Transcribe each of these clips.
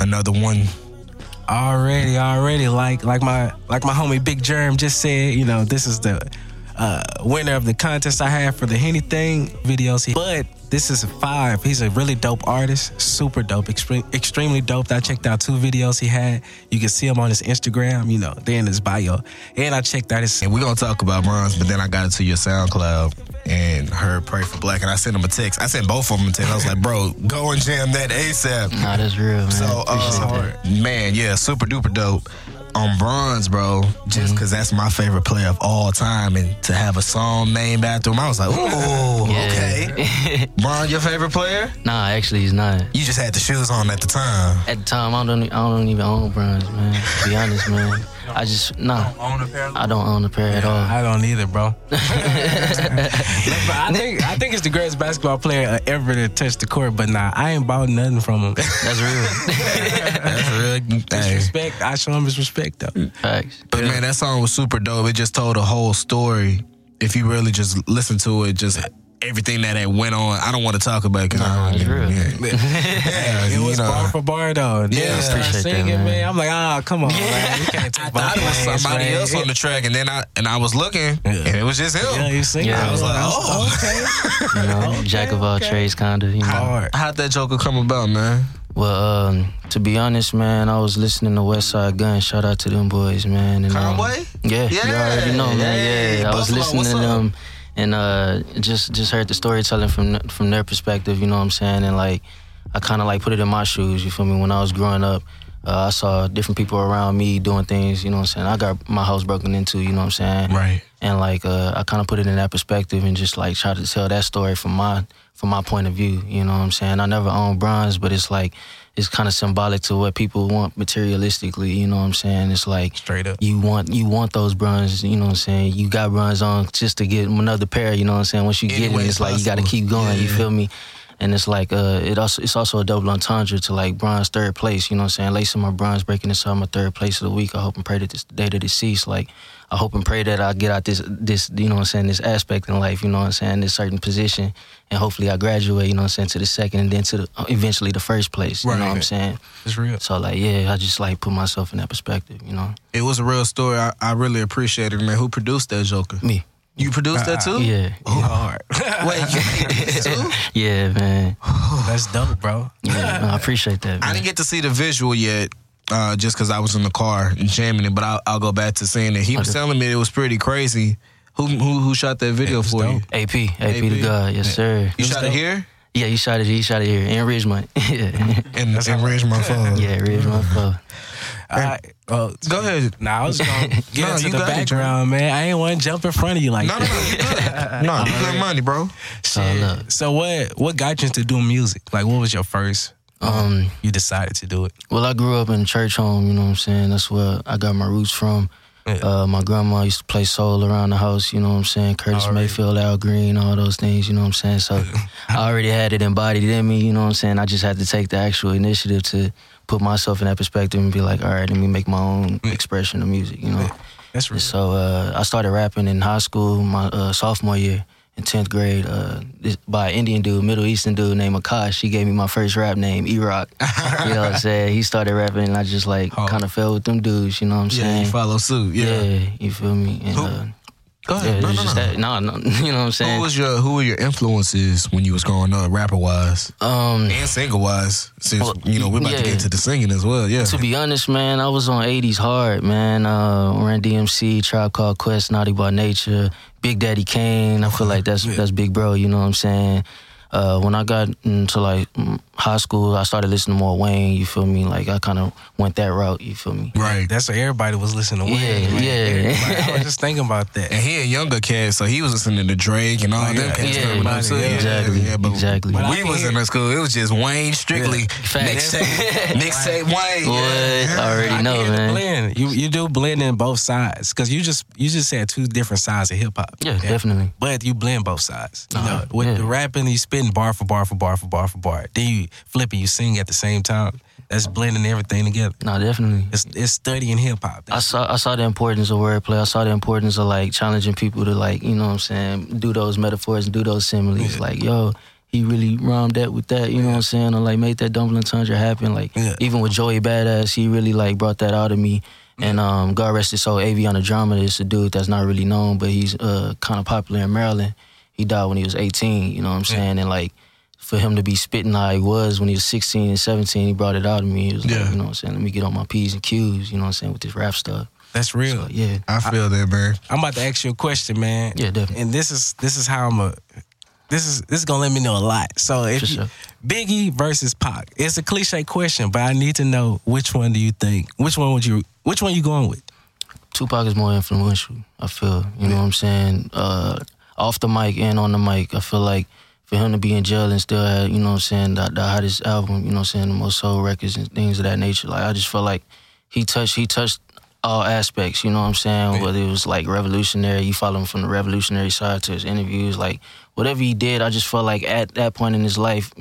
Another one. Already, already, like like my like my homie Big Germ just said, you know, this is the uh, winner of the contest I had for the Henny thing videos. He, but this is a five. He's a really dope artist, super dope, extre- extremely dope. I checked out two videos he had. You can see him on his Instagram, you know, they're in his bio. And I checked out his. And we're gonna talk about bronze, but then I got into your SoundCloud and heard Pray for Black, and I sent him a text. I sent both of them a text. I was like, bro, go and jam that ASAP. Nah, that's real, man. So, uh, man, yeah, super duper dope. On bronze, bro, just mm-hmm. because that's my favorite player of all time, and to have a song named after him, I was like, ooh, okay. Bron, your favorite player? Nah, actually, he's not. You just had the shoes on at the time. At the time, I don't, I don't even own bronze, man. To be honest, man. I just nah. own a pair. I don't own a pair at all. I don't either, bro. I think I think it's the greatest basketball player ever to touch the court, but nah, I ain't bought nothing from him. That's real. That's real. Hey. Respect. I show him his respect though. Facts. But man, that song was super dope. It just told a whole story. If you really just listen to it, just everything that had went on. I don't want to talk about it because Nah, I it's don't real. Yeah, It was know. bar for bar though. Yeah. Yeah, started Appreciate that, man. man. I'm like, ah, come on, man. You can't talk I about thought it was somebody man. else on the track, and then I and I was looking, and it was just him. Yeah, you sing. Yeah. I was like, oh, okay. You know, jack of all trades, kinda. You know. Hard. How'd that Joker come about, man? Well, um, to be honest, man, I was listening to Westside Gunn. Shout out to them boys, man. And, um, Conway? yeah, you Yeah, already know, man. yeah. Yeah, I was listening what's to up? them, and uh, just just heard the storytelling from from their perspective. You know what I'm saying? And like, I kind of like put it in my shoes. You feel me? When I was growing up, uh, I saw different people around me doing things. You know what I'm saying? I got my house broken into. You know what I'm saying? Right. and like uh, I kind of put it in that perspective and just like try to tell that story from my from my point of view. You know what I'm saying? I never owned bronze, but it's like it's kind of symbolic to what people want materialistically. You know what I'm saying? It's like Straight up. you want you want those bronze. You know what I'm saying? You got bronze on just to get another pair. You know what I'm saying? Once you Any get it, it's like you got to keep going. You Yeah. feel me? And it's like uh, it also it's also a double entendre to like bronze third place. You know what I'm saying? Lacing my bronze, breaking inside my third place of the week. I hope and pray that this day to decease. Like I hope and pray that I get out this this you know what I'm saying this aspect in life. You know what I'm saying this certain position, and hopefully I graduate. You know what I'm saying to the second, and then to the uh, eventually the first place. You know what I'm saying? It's real. So like yeah, I just like put myself in that perspective. You know It was a real story. I, I really appreciate it, man. Who produced that Joker? me. You produced that uh, too? Yeah, oh, Hard. Wait, you too? yeah, man. That's dope, bro. Yeah, no, I appreciate that. Man. I didn't get to see the visual yet, uh, just because I was in the car and jamming it. But I'll, I'll go back to saying it. He was telling me it was pretty crazy. Who who, who shot that video was for you? AP, AP, AP? to God, yes sir. You shot it here Yeah, you shot it. He shot it here in Ridgemont. yeah, in, in Ridgemont Falls. yeah, Ridgemont. Falls. I, well, Go ahead. Nah, I was gonna get No, into you the got it, background, man. I ain't want to jump in front of you like No, no, that. no, you good. no, you good money, bro. Shit. look. So what? What got you into doing music? Like, what was your first? Um, You decided to do it. well, I grew up in church home. You know what I'm saying? That's where I got my roots from. Yeah. Uh, my grandma used to play soul around the house. You know what I'm saying? Curtis Already. Mayfield, Al Green, all those things. You know what I'm saying? So I already had it embodied in me. You know what I'm saying? I just had to take the actual initiative to put myself in that perspective and be like, all right, let me make my own expression of music. You know. That's real. So uh, I started rapping in high school, my uh, sophomore year in tenth grade. Uh, by an Indian dude, Middle Eastern dude named Akash. He gave me my first rap name, E Rock. you know what I'm saying? He started rapping, and I just like Hard. kind of fell with them dudes. You know what I'm Yeah, saying? you follow suit. Yeah. yeah, you feel me? And Who- uh, Go ahead. it no, no, just no. that. No, no, you know what I'm saying? Who was your Who were your influences when you was growing up, rapper wise um, and singer wise? Since Well, you know we're about to get into the singing as well. Yeah. To be honest, man, I was on 80s hard, man. Uh, Run-DMC, Tribe Called Quest, Naughty by Nature, Big Daddy Kane. I feel like that's that's big bro, you know what I'm saying? Uh, when I got into like high school, I started listening to more Wayne, you feel me? Like I kind of went that route, you feel me? right. That's what everybody was listening to. Yeah, Wayne, man. yeah. Everybody- I was just thinking about that. And he a younger kid, so he was listening to Drake and all Oh, them yeah, cats yeah, coming up yeah, Yeah, exactly, yeah, but exactly. When we was in the school, it was just Wayne strictly. Facts. Mixtape, mixtape Wayne. What? I already I know, can man. blend. You you do blend in both sides because you just you just said two different sides of hip hop. Yeah, definitely. But you blend both sides. You know, Uh-huh. with Yeah. the rapping, you spitting bar for bar for bar for bar for bar. Then you flip it, you sing at the same time. That's blending everything together. No, definitely. It's it's studying hip hop. I saw I saw the importance of wordplay. I saw the importance of like challenging people to like, you know what I'm saying, do those metaphors and do those similes. Like, yo, he really rhymed that with that, you know what I'm saying? Or like made that double entendre happen. Like Yeah. even with Joey Badass, he really like brought that out of me. And um, God rest his soul, Avion Andromeda is a dude that's not really known, but he's uh, kind of popular in Maryland. He died when he was 18, you know what I'm saying? And like for him to be spitting how he was when he was 16 and 17, he brought it out of me. He was Yeah. like, you know what I'm saying? Let me get on my P's and Q's, you know what I'm saying, with this rap stuff. That's real. So, yeah. I feel that, man. I'm about to ask you a question, man. Yeah, definitely. And this is this is how I'm a. This is this is gonna let me know a lot. So if For you, sure. Biggie versus Pac, it's a cliche question, but I need to know which one do you think? Which one would you? Which one you going with? Tupac is more influential. I feel, you know what I'm saying. Uh, off the mic and on the mic, I feel like for him to be in jail and still have, you know what I'm saying, the, the hottest album, you know what I'm saying, the most soul records and things of that nature. Like I just feel like he touched, he touched all aspects. You know what I'm saying. Whether it was like revolutionary, you follow him from the revolutionary side to his interviews, like whatever he did, I just felt like at that point in his life,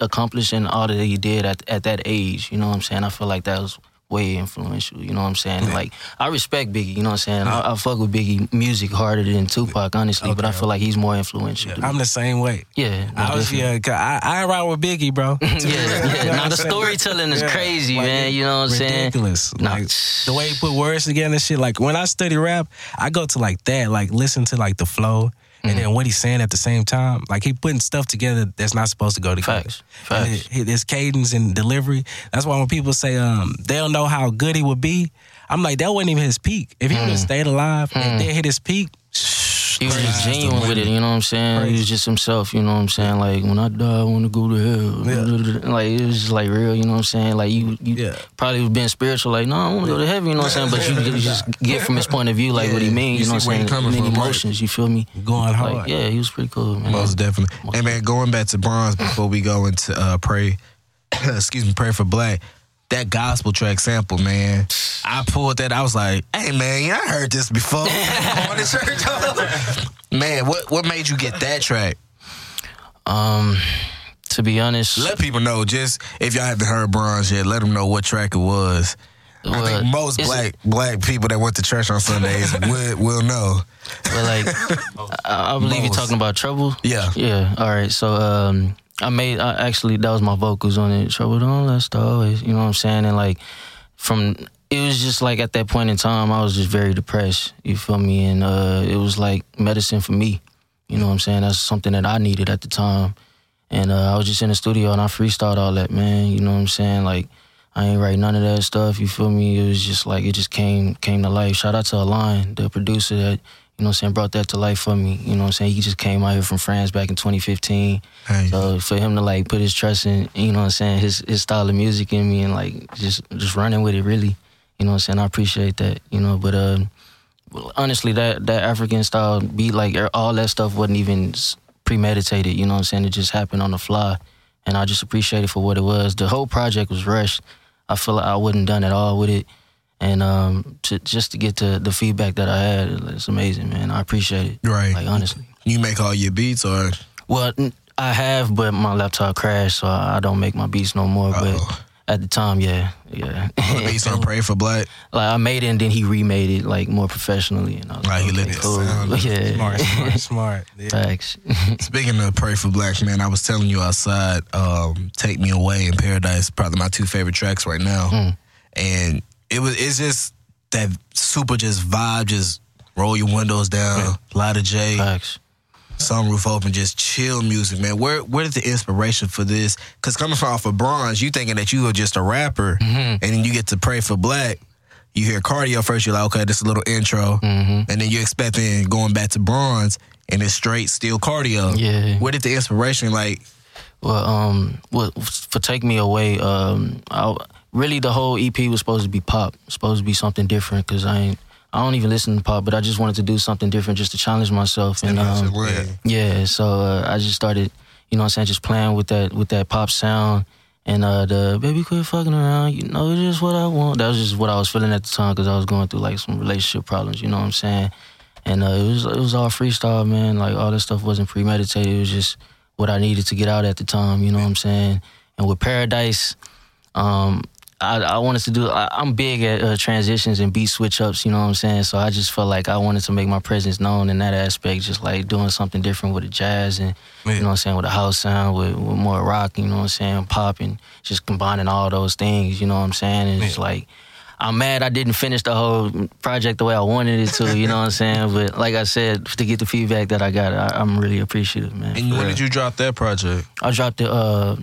accomplishing all that he did at at that age. You know what I'm saying. I feel like that was way influential. You know what I'm saying. And, Like I respect Biggie. You know what I'm saying. Uh, I, I fuck with Biggie music harder than Tupac, honestly. but I feel like he's more influential. me. I'm the same way. yeah, I was yeah, I I ride with Biggie, bro. Yeah, yeah. You know Now the storytelling is Yeah, crazy, like, man. You know what I'm saying? ridiculous. Nah. Like the way he put words together and shit. Like when I study rap, I go to like that, like listen to like the flow Mm-hmm. and then what he's saying at the same time. Like he putting stuff together that's not supposed to go together. Facts. Facts. his- His cadence and delivery. That's why when people say um they don't know how good he would be, I'm like that wasn't even his peak. If he would have stayed alive and then hit his peak, Mm. He was just genuine with it, you know what I'm saying? He was just himself, you know what I'm saying? Like when I die, I want to go to hell. Like it was just like real, you know what I'm saying? Like you, you Yeah. probably was being spiritual, like no, I want to go to heaven, you know what I'm saying? But you, you just get from his point of view, like what he means, You know what I'm saying? coming Many emotions, you feel me? going hard. Like yeah, he was pretty cool, man. Most definitely. Hey man, going back to bronze before we go into uh, pray, excuse me, pray for black. That gospel track sample, man. I pulled that. I was like, "Hey man, I heard this before." On the church. man, what what made you get that track? Um, to be honest, Let people know. Just if y'all haven't heard bronze yet, let them know what track it was. I think most black black people that went to church on Sundays will will know. But like, I, I believe you're talking about trouble. Yeah. Yeah. All right. So um, I made I actually that was my vocals on it. Trouble don't last always. You know what I'm saying? And like from it was just like at that point in time I was just very depressed. You feel me? And uh, it was like medicine for me. You know what I'm saying? That's something that I needed at the time. And uh, I was just in the studio and I freestyled all that, man. You know what I'm saying? Like I ain't write none of that stuff. You feel me? It was just like it just came came to life. Shout out to Align, the producer that you know what I'm saying brought that to life for me. You know what I'm saying? He just came out here from France back in 2015. Hey. So for him to like put his trust in, you know what I'm saying, his his style of music in me and like just just running with it really. You know what I'm saying? I appreciate that. You know, but uh, honestly, that that African style beat, like er, all that stuff wasn't even premeditated. You know what I'm saying? It just happened on the fly, and I just appreciate it for what it was. The whole project was rushed. I feel like I wasn't done at all with it, and um, to, just to get to the feedback that I had, it's amazing, man. I appreciate it. Right. Like honestly. You make all your beats, or Well, I have, but my laptop crashed, so I I don't make my beats no more. Uh-oh. But at the time, yeah, yeah. the beats on Pray for Black? like I made it, and then he remade it like more professionally, and I was Right, he like, let it cool. sound. Yeah, Smart, smart, smart. Yeah. Facts. Speaking of Pray for Black, man, I was telling you outside, um, Take Me Away and Paradise, probably my two favorite tracks right now. Hmm. And it was it's just that super just vibe, just roll your windows down, light a J, Facts. sunroof open, just chill music, man. Where where did the inspiration for this? Cause coming from off of bronze, you thinking that you are just a rapper Mm-hmm. and then you get to pray for black. You hear cardio first, you're like, okay, this is a little intro. Mm-hmm. And then you expecting going back to bronze and it's straight still cardio. Yeah. Where did the inspiration like Well, um, well, for take me away, um, I, really the whole EP was supposed to be pop, supposed to be something different, cause I ain't, I don't even listen to pop, but I just wanted to do something different just to challenge myself, and um, Yeah, so uh, I just started, you know what I'm saying, just playing with that with that pop sound and uh, the baby quit fucking around, you know, it's just what I want. That was just what I was feeling at the time because I was going through like some relationship problems, you know what I'm saying? And uh, it was it was all freestyle, man. Like all this stuff wasn't premeditated. It was just what I needed to get out at the time, you know what I'm saying? And with Paradise, um, I, I wanted to do. I, am big at uh, transitions and beat switch ups. You know what I'm saying? So I just felt like I wanted to make my presence known in that aspect, just like doing something different with the jazz and yeah. you know what I'm saying with the house sound, with, with, more rock. You know what I'm saying? Pop and just combining all those things. You know what I'm saying? And yeah. it's like. I'm mad I didn't finish the whole project the way I wanted it to, you know what I'm saying? But like I said, to get the feedback that I got, I, am really appreciative, man. And when did you drop that project? I dropped it uh,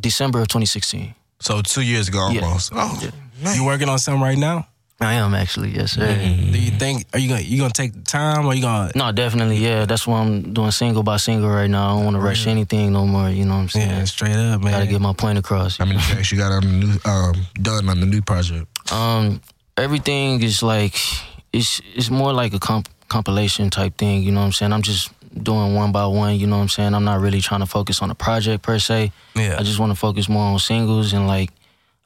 December of 2016. So two years ago almost. Yeah. Oh. Yeah. Man. You working on something right now? I am actually, yes sir. Mm-hmm. Do you think are you gonna you gonna take the time or you gonna? No, definitely, yeah. That's why I'm doing single by single right now. I don't want to rush anything no more. You know what I'm saying? Yeah, straight up, man. Gotta get my point across. How many tracks you got on the new um, done on the new project? Um, everything is like it's it's more like a comp- compilation type thing. You know what I'm saying? I'm just doing one by one. You know what I'm saying? I'm not really trying to focus on the project per se. Yeah. I just want to focus more on singles and like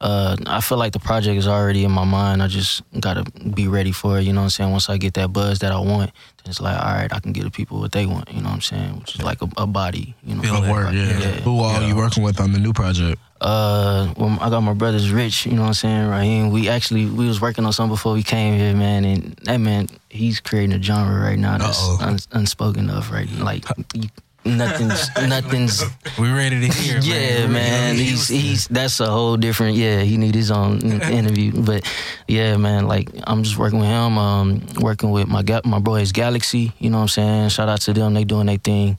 uh, I feel like the project is already in my mind. I just gotta be ready for it. You know what I'm saying? Once I get that buzz that I want, then it's like, all right, I can give the people what they want. You know what I'm saying? Which is like a, a body. You know, Feel work. Yeah. yeah. Who all yeah. you working with on the new project? Uh, well, I got my brothers Rich. You know what I'm saying? Raheem. We actually we was working on something before we came here, man. And that man, he's creating a genre right now that's un- unspoken of, right? Like. You, nothing's nothing's we ready to hear yeah man, man. he's he's that's a whole different yeah he need his own interview but yeah man like i'm just working with him um working with my my boys galaxy you know what i'm saying shout out to them they doing their thing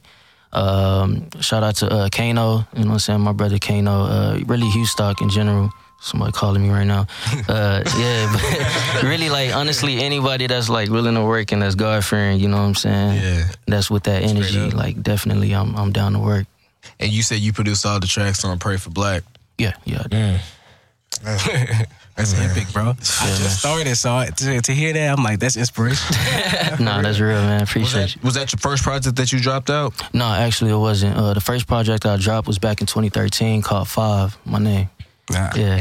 um shout out to uh kano you know what i'm saying my brother kano uh really Hustock in general somebody calling me right now. Uh, yeah, but really, like honestly, anybody that's like willing to work and that's God fearing, you know what I'm saying? Yeah, that's with that energy. Like definitely, I'm I'm down to work. And you said you produced all the tracks on Pray for Black. Yeah, yeah. Mm. That's yeah. epic, bro. Yeah, I just started, so to, to, hear that, I'm like, that's inspiration. nah, that's real, man. Appreciate was that, you. Was that your first project that you dropped out? No, actually, it wasn't. Uh, the first project I dropped was back in 2013 called Five. My name. Nah. Yeah.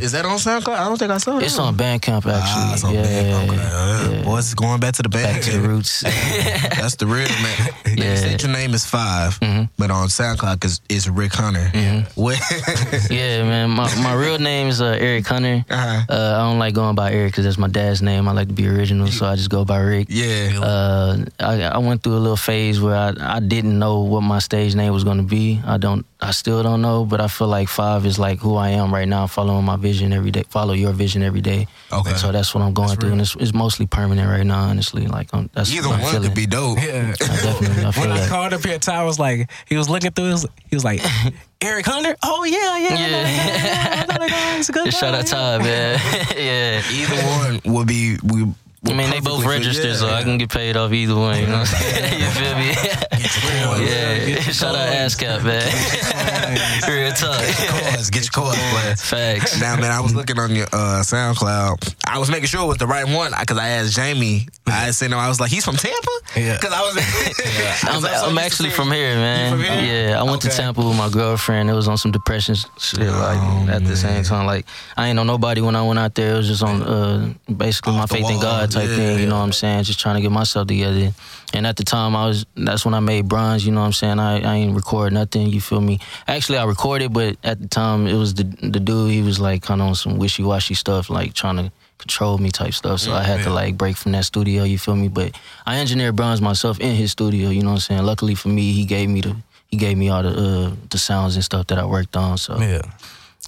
is that on SoundCloud? I don't think I saw it. It's on Bandcamp actually. Ah, it's on yeah, Bandcamp. Okay. Yeah, yeah. Boys, going back to the band. Back to the roots. That's the real man. Yeah. They said your name is 5 mm-hmm. but on SoundCloud it's, it's Rick Hunter. Mm-hmm. yeah, man. My, my real name is uh, Eric Hunter. Uh-huh. Uh, I don't like going by Eric because that's my dad's name. I like to be original, so I just go by Rick. Yeah. Uh, I, I went through a little phase where I, I didn't know what my stage name was going to be. I don't. I still don't know, but I feel like Five is like who I am right now, following my vision every day, follow your vision every day. Okay. So that's what I'm going that's through, real. and it's, it's, mostly permanent right now. Honestly, like I'm, that's either one feeling. could be dope. Yeah, I definitely. I when I called up here, Ty was like, he was looking through, his, he was like. Eric Hunter? Oh yeah, yeah. yeah. Shout out Ty, man. yeah. Either one would be we I mean, they both registered, yeah, so yeah. I can get paid off either one. You know what I'm saying? you feel me? yeah. Shout out ASCAP, man. Real talk. Get your cards, get your cards, man. Facts. Now, man, I was looking on your uh, SoundCloud. I was making sure it was the right one because I asked Jamie. I said, no, I was like, he's from Tampa? Yeah. Because I was. yeah. I'm, I'm actually from here, man. From here? Yeah, I went okay. to Tampa with my girlfriend. It was on some depression shit, like oh, at man. the same time. Like I ain't know nobody when I went out there. It was just on uh, basically Off my faith wall. in God type yeah, thing. You know what I'm saying? Just trying to get myself together. And at the time, I was that's when I made bronze. You know what I'm saying? I, I ain't record nothing. You feel me? Actually, I recorded, but at the time, it was the the dude. He was like kind of on some wishy washy stuff, like trying to control me type stuff. So yeah, I had yeah. to like break from that studio. You feel me? But I engineered bronze myself in his studio. You know what I'm saying? Luckily for me, he gave me the he gave me all the uh, the sounds and stuff that I worked on. So yeah,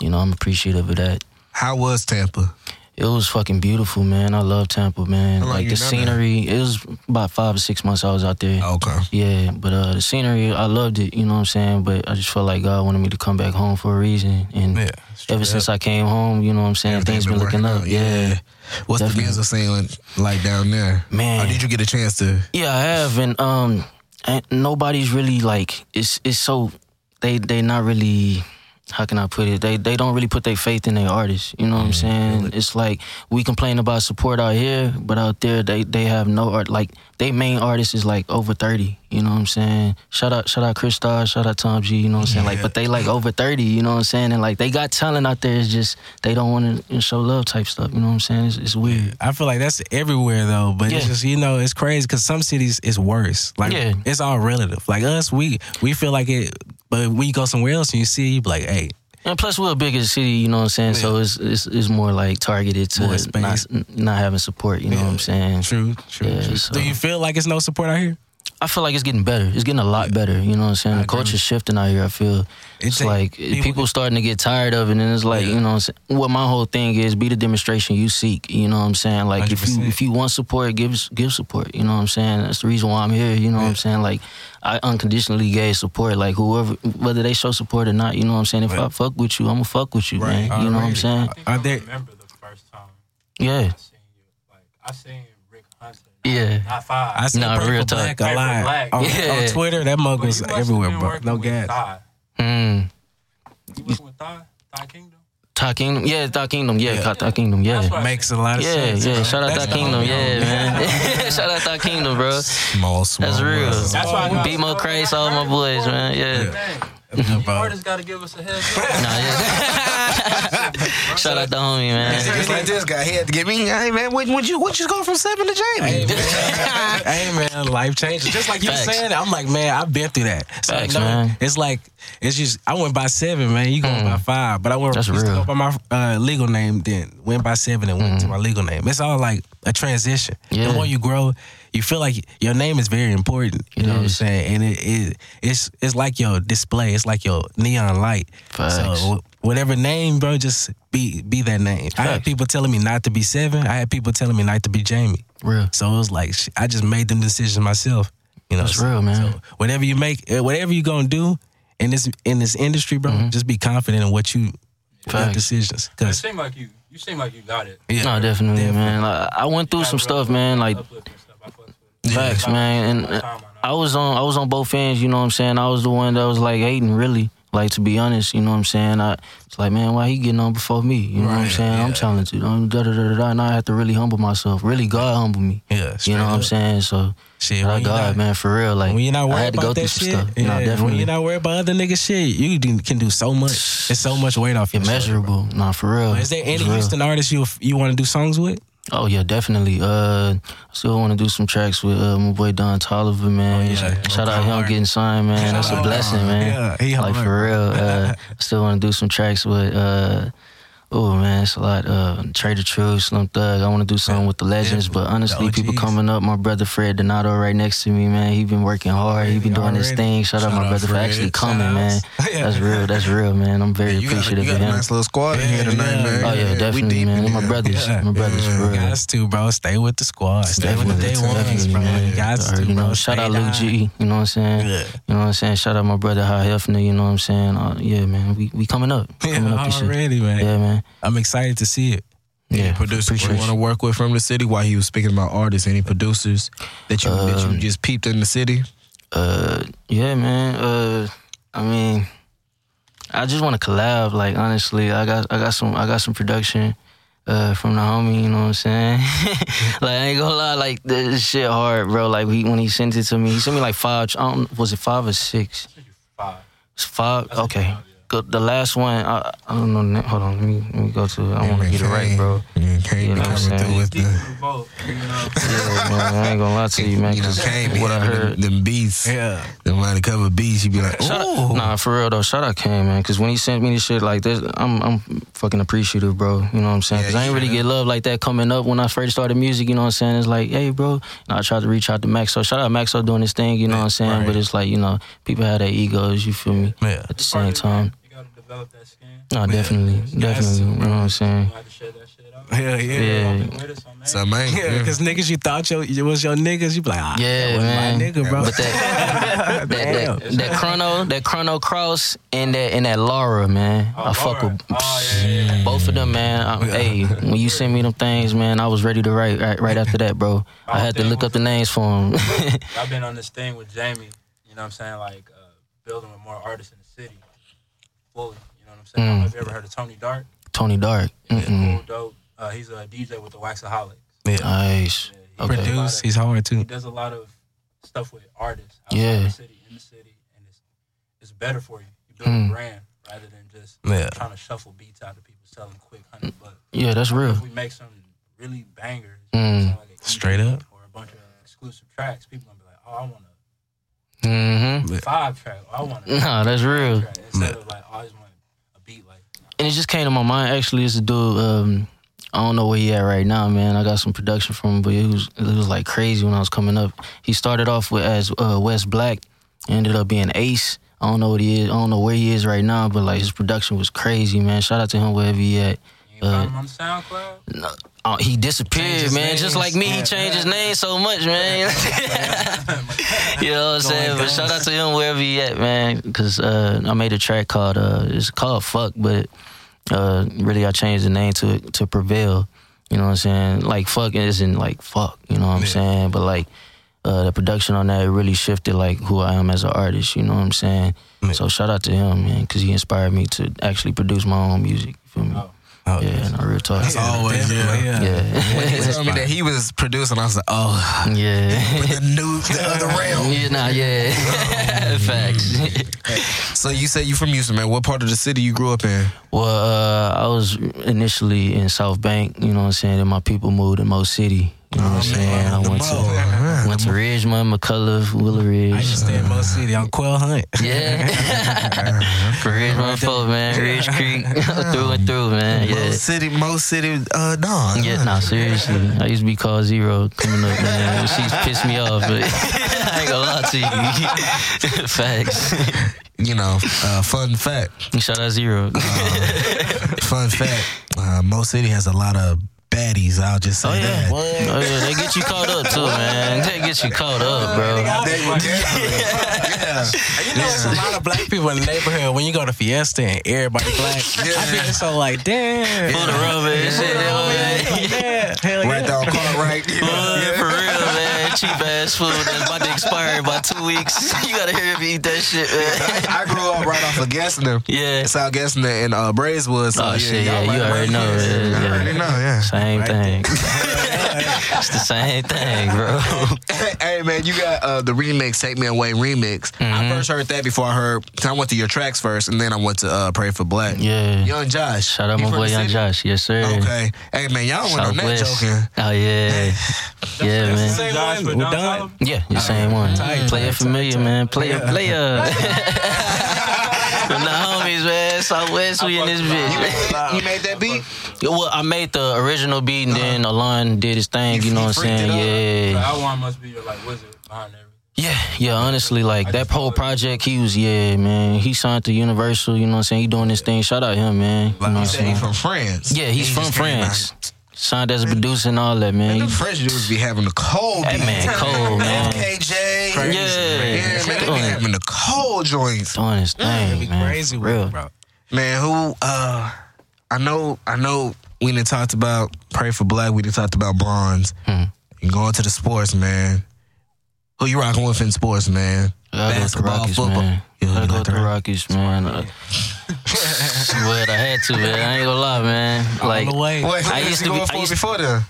you know, I'm appreciative of that. How was Tampa? It was fucking beautiful, man. I love Tampa, man. like the scenery. There? It was about five or six months I was out there. Okay. Yeah, but uh, the scenery, I loved it. You know what I'm saying? But I just felt like God wanted me to come back home for a reason. And yeah, ever since I came home, you know what I'm saying, things been, been looking up. Yeah. yeah. What's Definitely. the music scene like down there? Man, or did you get a chance to? Yeah, I have, and um, and nobody's really like it's it's so they they not really how can I put it? They they don't really put their faith in their artists. You know what I'm mm, saying? Really? It's like we complain about support out here, but out there they they have no art. Like they main artist is like over thirty. You know what I'm saying? Shout out shout out Chris Starr, shout out Tom G. You know what I'm saying? Yeah. Like, but they like over thirty. You know what I'm saying? And like they got talent out there. It's just they don't want to show love type stuff. You know what I'm saying? It's, it's weird. I feel like that's everywhere though. But yeah. it's just you know it's crazy because some cities it's worse. Like yeah. it's all relative. Like us, we we feel like it but when you go somewhere else and you see, you be like, hey, And plus, we're a bigger city, you know what I'm saying. So it's, it's it's more like targeted to not, not having support. You know what I'm saying? True, true, Yeah, true. so- Do you feel like it's no support out here? I feel like it's getting better. It's getting a lot better. You know what I'm saying? I The agree. culture's shifting out here. I feel it's take- like people- people, starting to get tired of it, and it's like you know, what I'm saying? what my whole thing is: be the demonstration you seek. You know what I'm saying? Like if you 100%. if you want support, give give support. You know what I'm saying? That's the reason why I'm here. You know what I'm saying? Like I unconditionally gave support. Like whoever, whether they show support or not. You know what I'm saying? If I fuck with you, I'm gonna fuck with you, Right. man. You know what I'm saying? I think I remember the first time Yeah. I seen you. Like I seen Rick Hunter. Not, Yeah. Not five. I see Nah, Purple real talk. Black a Purple lot Black. on, Yeah. on Twitter. That mug was you must have everywhere, bro. No gas. Thigh. Mm. You working with Thigh? Thigh Kingdom? Thai Kingdom, yeah, Thai Kingdom, yeah, Yeah. Thai Kingdom, yeah. That's Makes a lot of Yeah, sense. yeah. bro. Shout out That's Thai Kingdom, yeah, man. Shout out Thai Kingdom, bro. Small, small. That's real. world. That's why I got BMO so- Christ, all my boys, man. Yeah. Dang. Bro. Artists got to give us a heads up. Nah, yeah. Shout out the homie, man. Just like this guy, he had to get me. Hey man, what would you what you go from seven to Jamie? Hey man, hey man, life changes. Just like you Facts. saying, I'm like, man, I've been through that. So, Facts, no, man. It's like it's just I went by seven, man. You going by five, but I went That's used to go by my uh, legal name, then went by seven and went to my legal name. It's all like a transition. Yeah. The more you grow, you feel like your name is very important. You It know what I'm saying? And it, it it's it's like your display. It's like your neon light. Facts. So whatever name, bro, just be be that name. I had people telling me not to be seven. I had people telling me not to be Jamie. Real. So it was like I just made them decisions myself. You know, That's so- real, man. So whatever you make, uh, whatever you gonna do in this in this industry, bro, just be confident in what you your Mm-hmm. Facts. decisions. It Cause seem like you. You seem like you got it. yeah, No, definitely, man. Like, I went through some stuff, man. Like Uplifting facts, Yeah. man. And uh, I was on, I was on both ends. You know what I'm saying? I was the one that was like hating, really. Like to be honest, you know what I'm saying? I it's like, man, why he getting on before me? You know what I'm Right, saying? I'm talented. I'm da da da da. And I have to really humble myself. Really, God humble me. yeah. You know what I'm saying? So Shit, when God, not- man, for real. Like When you're not I worried had to go about through that some shit, stuff. yeah, when definitely. you're not worried about other niggas shit, you do- can do so much. It's so much weight off your bro. Nah, for real. Is there any Houston artists you you want to do songs with? Oh yeah, definitely. Uh, still want to do some tracks with uh, my boy Don Toliver, man. Oh, yeah. Shout out him getting signed, man. That's a blessing, man. Yeah, he like for real. Uh, I still want to do some tracks with. Uh, oh man, it's a lot. Uh, Trae tha Truth, Slim Thug. I want to do something with the legends, but honestly, people coming up. My brother Fred Donato right next to me, man. He been working hard. He been doing his thing. Shout, out my brother for Fred. actually Shout coming, man. Yeah. That's real. That's real, man. I'm very a, appreciative you got of a him. nice little squad in here tonight, yeah. man. Oh yeah, definitely, man. They're my brothers. Yeah. My brothers, for real. Guys too, bro. Stay with the squad. Stay with the day Definitely, ones, definitely, bro. man. Guys too, bro. Shout out Luke. G. You know what I'm saying? You know what I'm saying? Shout out my brother High Hefner. You know what I'm saying? Uh, yeah, man. We we coming up. Coming Yeah, up already, man. Yeah, man. I'm excited to see it. Yeah, Producers you want to work with from the city while he was speaking about artists. Any producers that you that you Um, just peeped in the city? Uh, yeah, man. Uh, I mean, I just want to collab. Like honestly, I got I got some I got some production. Uh, from the homie, you know what I'm saying? like I ain't gonna lie, like this shit hard, bro. Like he, when he sent it to me, he sent me like five. I don't, was it five or six? Five. It's five. That's Okay. five, yeah. Go- The last one, I, I don't know. na- Hold on, let me let me go to. I want to get it right, bro. Yeah, Kane You be know what I'm coming through saying? with Deep the. in both. Yeah, man, I ain't gonna lie to you, man. You know, 'cause Kane be what I having heard. them, them beats, Yeah. them undercover beats. You be like, Shout ooh. nah, for real though. Shout out Kane, man. Because when he sent me this shit like this, I'm I'm fucking appreciative, bro. You know what I'm saying? Because Yeah, I ain't really yeah. get love like that coming up when I first started music. You know what I'm saying? It's like, hey, bro. And I tried to reach out to Maxo. Shout out Maxo doing his thing. You know what I'm saying? right. But it's like you know, people have their egos. You feel me? Yeah. At the same time, You gotta develop that skin. no, definitely, definitely. You know what I'm saying? You have to share that shit out. Hell yeah. Yeah. With us, man. So man, Yeah, because niggas you thought your, it was your niggas, you be like, ah, Yeah, that man. my nigga, bro. But that that, Damn. that, that chrono, that chrono cross, and that and that Laura, man. Oh, I fuck Laura. with Oh, yeah, yeah, yeah. both of them, man. I, hey, when you sent me them things, man, I was ready to write right, right after that, bro. I had to look up the names for them. I've been on this thing with Jamie. You know what I'm saying? Like uh, building with more artists in the city. Fully. You know what I'm saying? I don't know if you ever heard of Tony Dark. Tony Dark. Cool, dope. Uh, he's a DJ with the Waxaholics. yeah. Nice. Yeah, he Okay. does a lot Produce, of- he's hard too. He too. does a lot of stuff with artists outside Yeah. the city, in the city, and it's it's better for you. You build Mm. a brand rather than just Yeah. trying to shuffle beats out of people selling quick hundred bucks. Yeah, that's real. If we make some really bangers, you know what I'm Mm. like Straight up. or a bunch of exclusive tracks, people gonna be like, oh, I want a Mm-hmm. Yeah. five track. I want Nah, that's real. track instead of like, I just want a beat like? and it just came to my mind. Actually, it's a dude. Um, I don't know where he at right now, man. I got some production from him, but it was it was like crazy when I was coming up. He started off with as uh, West Black, ended up being Ace. I don't know what he is. I don't know where he is right now, but like his production was crazy, man. Shout out to him wherever he at. You ain't found him on SoundCloud? Uh, he disappeared, man. Just like me, he Yeah. changed his name so much, man. you know what I'm saying? But shout out to him wherever he at, man. Because uh, I made a track called uh, it's called Fuck, but uh, really I changed the name to to Prevail. You know what I'm saying? Like fuck isn't like fuck. You know what I'm saying? But like uh, the production on that really shifted like who I am as an artist. You know what I'm saying? So shout out to him, man, because he inspired me to actually produce my own music. You feel me? Oh, yeah, no real talk. That's always, yeah. Definitely, Yeah. When he told me that he was producing, I was like, oh, Yeah. the new, the other realm. Yeah, nah, yeah. Facts. So you said you from Houston, man. What part of the city you grew up in? well, uh, I was initially in South Bank, you know what I'm saying? Then my people moved to Mo City. You know what I'm saying? I went Mo. to Yeah, went to Ridgemont, McCullough, Willow Ridge. I to stay in Mo City on Quail Hunt. Yeah. For Ridgemont folk, man. Ridge Creek. through and through, man. Mo Yeah. City, Mo City, uh, Dawn. Yeah, nah, seriously. I used to be called Zero coming up, man. She's pissed me off, but I ain't gonna lie to you. Facts. You know, uh, fun fact, Shout out Zero. fun fact, uh, Mo City has a lot of baddies. I'll just say Oh yeah. that. oh yeah, they get you caught up too, man. They get you caught up, bro. They yeah. You know, there's a lot of black people in the neighborhood when you go to Fiesta and everybody black. I feel so like, damn. Pull the rubber and shit, man. Like, damn. Hell yeah. Right down car, right? Yeah, for man. Cheap ass food that's about to expire in about two weeks. You gotta hear and eat that shit, man. I grew up right off of Gessner. Yeah. South Gessner and uh, Braeswood. So Oh, yeah, shit, yeah, you already know, yeah, I yeah. already know, yeah. Same Right thing. it's the same thing, bro. hey man, you got uh, the remix, Take Me Away remix. Mm-hmm. I first heard that before I heard. I went to your tracks first, and then I went to uh, Pray for Black. Yeah. Young Josh. Shout out my boy Young? Josh. Yes, sir. Okay. Hey man, y'all went on that joking. Oh yeah. Yeah, man. Josh one with with Don Don. Yeah, the same one. tight, Player tight, familiar, tight, man. Player, Yeah. player. From the homies, man. Southwest, we in this bitch. You made that beat? Well, I made the original beat and uh-huh. then Alon did his thing, you know what I'm freaked it saying? Yeah. So Alwan must be your like wizard behind everything. Yeah, yeah, honestly, like that whole project, he was, yeah, man. He signed to Universal, you know what I'm saying? He doing this thing. Shout out him, man. You know Like what you I'm said, he saying? from France. Yeah, he's He from just came France. Out. Signed as a producer and all that, man. The He- French dudes be having the cold That beats. man cold, man. FKJ. Yeah. Yeah, man, they be having the cold joints. doing his thing, Be man. crazy with real. bro. Man, who uh I know I know we done talked about Pray for Black, we done talked about bronze. Hmm. And going to the sports, man. Who you rocking with in sports, man? I gotta go with the Basketball, Rockets, football. man. Yeah, I gotta you go like with the that? Rockets, man. Uh, but I had to, man. I ain't gonna lie, man. Like, On the way. Wait, I who used you to be- going I for used- before then?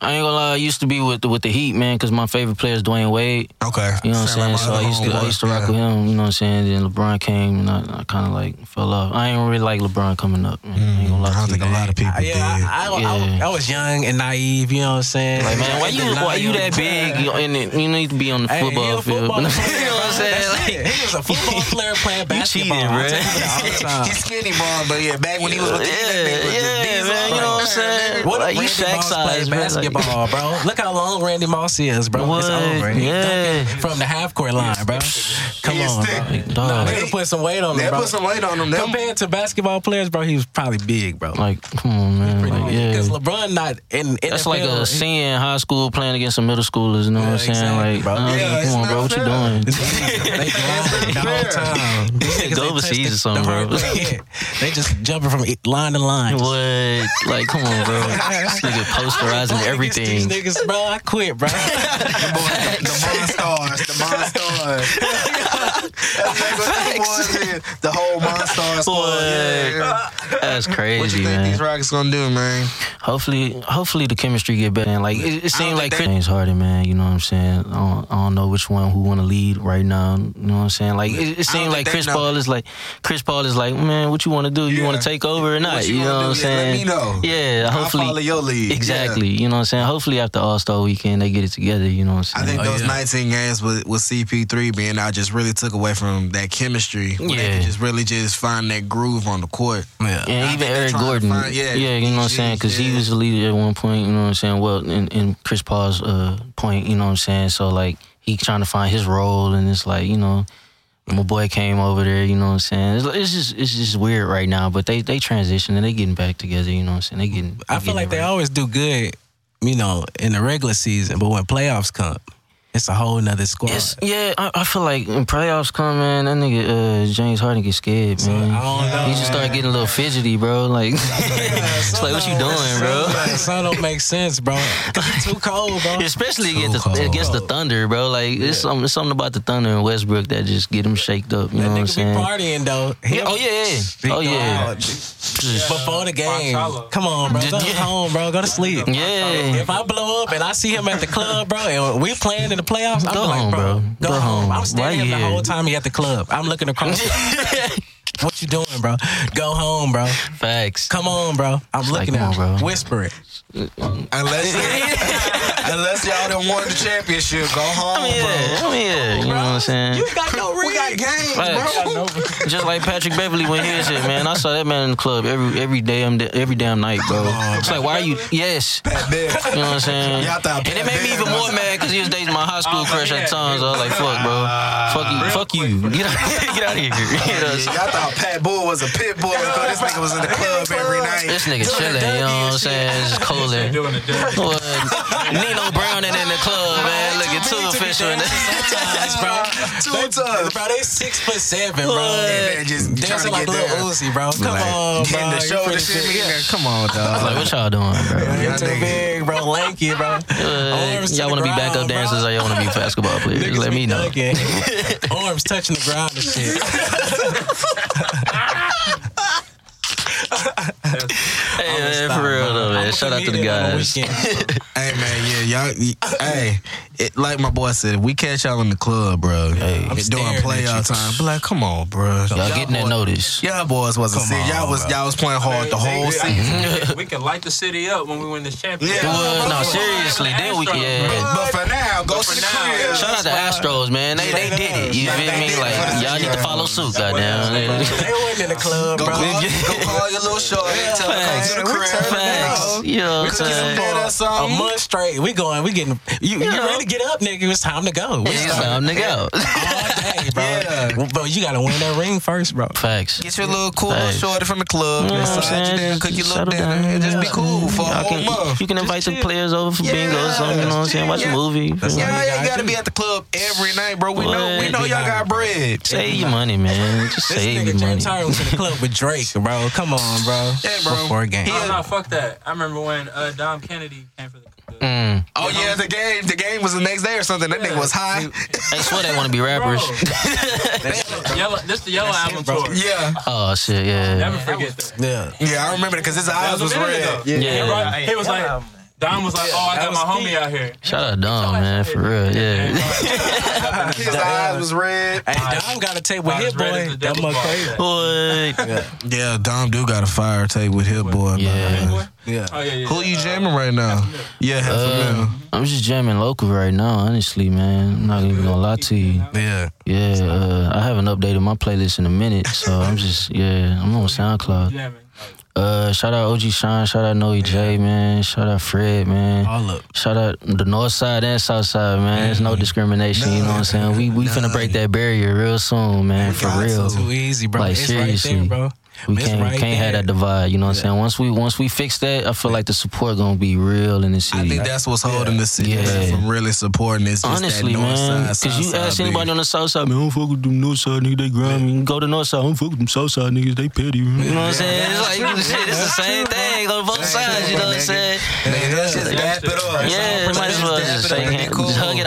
I ain't gonna lie. I used to be with the, with the Heat, man, because my favorite player is Dwyane Wade. Okay. You know what I'm Sound like saying? So I used to I used to rock Yeah. with him. You know what I'm saying? Then LeBron came, and I, I kind of like fell off. I ain't really like LeBron coming up. Man. I ain't gonna lie Mm, I don't to think you. a lot of people I- did. yeah, I, I, I, Yeah. I was young and naive, you know what I'm saying? Like man, why you why you that big? You, and it- you need to be on the Hey, football a field. football you know what I'm saying? Like, it. He was a football player playing basketball. cheating, I bruh. tell you that all. He's skinny, bro, but yeah, back when he was with the yeah, that yeah, man. You know what I'm saying? What like if you Randy Shaq size, man. Like- basketball, bro? Look how long Randy Moss is, bro. What? It's over. Yeah. from the half court line, bro. Come He is on, thick. bro. Nah, they put some weight on him, They bro. put some weight on him. Them, Compared to basketball players, bro, he was probably big, bro. Like, come on, man. Like, yeah. Because LeBron not in NFL. That's like a in high school playing against some middle schoolers. You know what I'm saying? exactly, Like, bro. Yeah, come on, bro. What you doing? they grind the whole time. Go overseas or something, bro. Yeah. They just jumping from line to line. What? Like, come on, bro. This nigga posterizing everything. These niggas, bro, I quit, bro. the Monstars, the Monstars. the whole Monstars squad. Yeah, yeah. That's What crazy, you think man. these Rockets gonna do, man? Hopefully, hopefully the chemistry get better. And like it, it seems like think Chris they- James Harden, man. You know what I'm saying? I don't, I don't know which one who want to lead right now. You know what I'm saying? Like it, it seems like Chris know. Paul is like Chris Paul is like, man, what you want to do? You Yeah. want to take over or not? What you you know what I'm do? Yeah, let saying? me know. Yeah, I'll hopefully. follow your lead. Exactly. You know what I'm saying? Hopefully after All Star weekend they get it together. You know what I I'm saying? I think Oh, those yeah. 19 games with, with CP3 being out just really took away from that chemistry. where They Yeah. could just really just find that groove on the court. Yeah. And even Eric Gordon, find- yeah, yeah, you know what I'm saying? Because he was the leader at one point, you know what I'm saying? Well, in, in Chris Paul's uh, point, you know what I'm saying? So, like, he trying to find his role, and it's like, you know, my boy came over there, you know what I'm saying? It's, it's just it's just weird right now, but they they transition and they getting back together, you know what I'm saying? They getting. I feel getting like it they right. always do good, you know, in the regular season, but when playoffs come, it's a whole nother squad. It's, yeah, I, I feel like when playoffs come, man, that nigga uh, James Harden get scared, man. I don't know, he just started getting a little fidgety, bro. Like, it's like, what you doing, bro? Son don't make sense, bro. he too cold, bro. Especially Too against the, cold. against the Thunder, bro. Like it's something, it's something about the Thunder and Westbrook that just get him shaked up. You That know what I'm saying? be partying though. Yeah, oh yeah, He yeah. oh go yeah. Before the game, Fontalo. come on, bro. Go Yeah. home, bro. Go to sleep. Yeah. If I blow up and I see him at the club, bro, and we playing in the playoffs, I'm Go like, home, bro, bro. Go, Go home. home. I'm standing you here the whole time he at the club. I'm looking across. what you doing, bro? Go home, bro. Facts. Come on, bro. I'm like, looking come at you. bro. Whisper it. Unless unless y'all done won the championship, go home, I mean, bro. yeah, I mean, yeah. You know what I'm saying? You got no We got ring. games, Facts. bro. Just like Patrick Beverley when he was here, man. I saw that man in the club every every damn every damn night, bro. It's like, why are you? Yes. Pat Bev. You know what I'm saying? Y'all and it made me even more mad because he was dating my high school oh, crush at times. I was like, fuck, bro. Fuck you. Fuck you. Get out, get out of here. You know what I'm saying? Y'all thought Pat Bull was a pit bull because this nigga was in the club every night. This nigga chilling, you know what I'm saying? It's just cooling. Doing the dirty. What? Nino Brown in the club, man, looking too official. in Sometimes, bro. Too They- tough. Bro, they six foot seven, bro. Man, just Dancing like little there. Uzi, bro. Come Like, on, bro. getting the shoulder shit. Yeah, Come on, dog. Like, what y'all doing, bro? You're Y'all too big, bro. Lanky, bro. Uh, y'all want to be backup bro. dancers or y'all want to be basketball players? Niggas Let me know. Arms touching the ground and shit. Hey, man, for real though, man. Shout out to the guys. Hey man, yeah, y'all. hey, it, like my boy said, if we catch y'all in the club, bro, Hey. it I'm during staring at playoff time, be like, come on, bro. Y'all getting that notice. Y'all boys wasn't Come serious. Y'all was bro. y'all was playing hard the whole season. we can light the city up when we win this championship. Yeah. Well, no, seriously, then we yeah. But for now, go for to the now. Shout out to Astros, man. They they did it. You feel me? Like y'all need to follow suit, goddamn. They wasn't in the club, bro. go call your little shorty. Tell her Facts. to the crib. Facts. You know what I'm saying? A month straight. We going. We getting. You, you know. ready to get up, nigga? It's time to go. We It's starting time to go. all day, bro. Yeah. Bro, you gotta win that ring first, bro. Facts. Get your little cool little Hey. shorty from the club. You know Just what I'm sit you saying? down, Just- cook your just little dinner, down. and just be Yeah. cool for a Y'all whole can, month. you can invite some players over for bingo or something. You know what I'm saying? Watch a movie. feel? Yeah, you gotta gotta be at the club every night, bro. We know, we know y'all got bread. Save your money, man. Just save your money. This save nigga your James money. Harden was in the club with Drake, bro. Come on, bro. Yeah, bro. Before a game. He, Oh, no, fuck that. I remember when uh, Dom Kennedy came for the. the Mm. Oh yeah, the game, the game was the next day or something. That nigga was high. I swear they want to be rappers. yellow, this the yellow album bro. tour. Yeah, oh shit, yeah. Never forget that. Yeah. yeah, I remember that because his eyes That was red. ago. Yeah. He right- He was like, Dom was like, oh, I got my was homie out here. Shout out Dom, man, for real. Yeah. His eyes was red. Hey, Dom got a tape with Eyes Hit red Boy. the That devil's mother Boy. Yeah, Dom do got a fire tape with Hit Boy. Yeah. man. Yeah. Oh, yeah, yeah. Who you jamming right now? Yeah, Uh. I'm just jamming local right now, honestly, man. I'm not even gonna lie to you. Yeah. Yeah, uh, I haven't updated my playlist in a minute, so I'm just yeah, I'm on SoundCloud. Uh, shout out OG Sean, shout out Noe J, man, shout out Fred, man. All up. Shout out the north side and south side, man. There's no discrimination, you know what I'm saying? We we finna break that barrier real soon, man, for got real. to. Too easy, bro. Like, it's seriously. right there, bro. We It's can't right can't have that divide, you know what I'm saying? Once we once we fix that, I feel like the support gonna be real in the city. I think that's what's holding the city Yeah. from really supporting this. Honestly, man, because you ask anybody on the south side, man, I don't fuck with them north side niggas, they grimy. You Go to north side, I don't fuck with them south side niggas, they petty. You know what I'm saying? It's like shit, it's the same thing on both sides. You know what I'm saying? Let's just dap it up. Yeah, might as well just shake hands,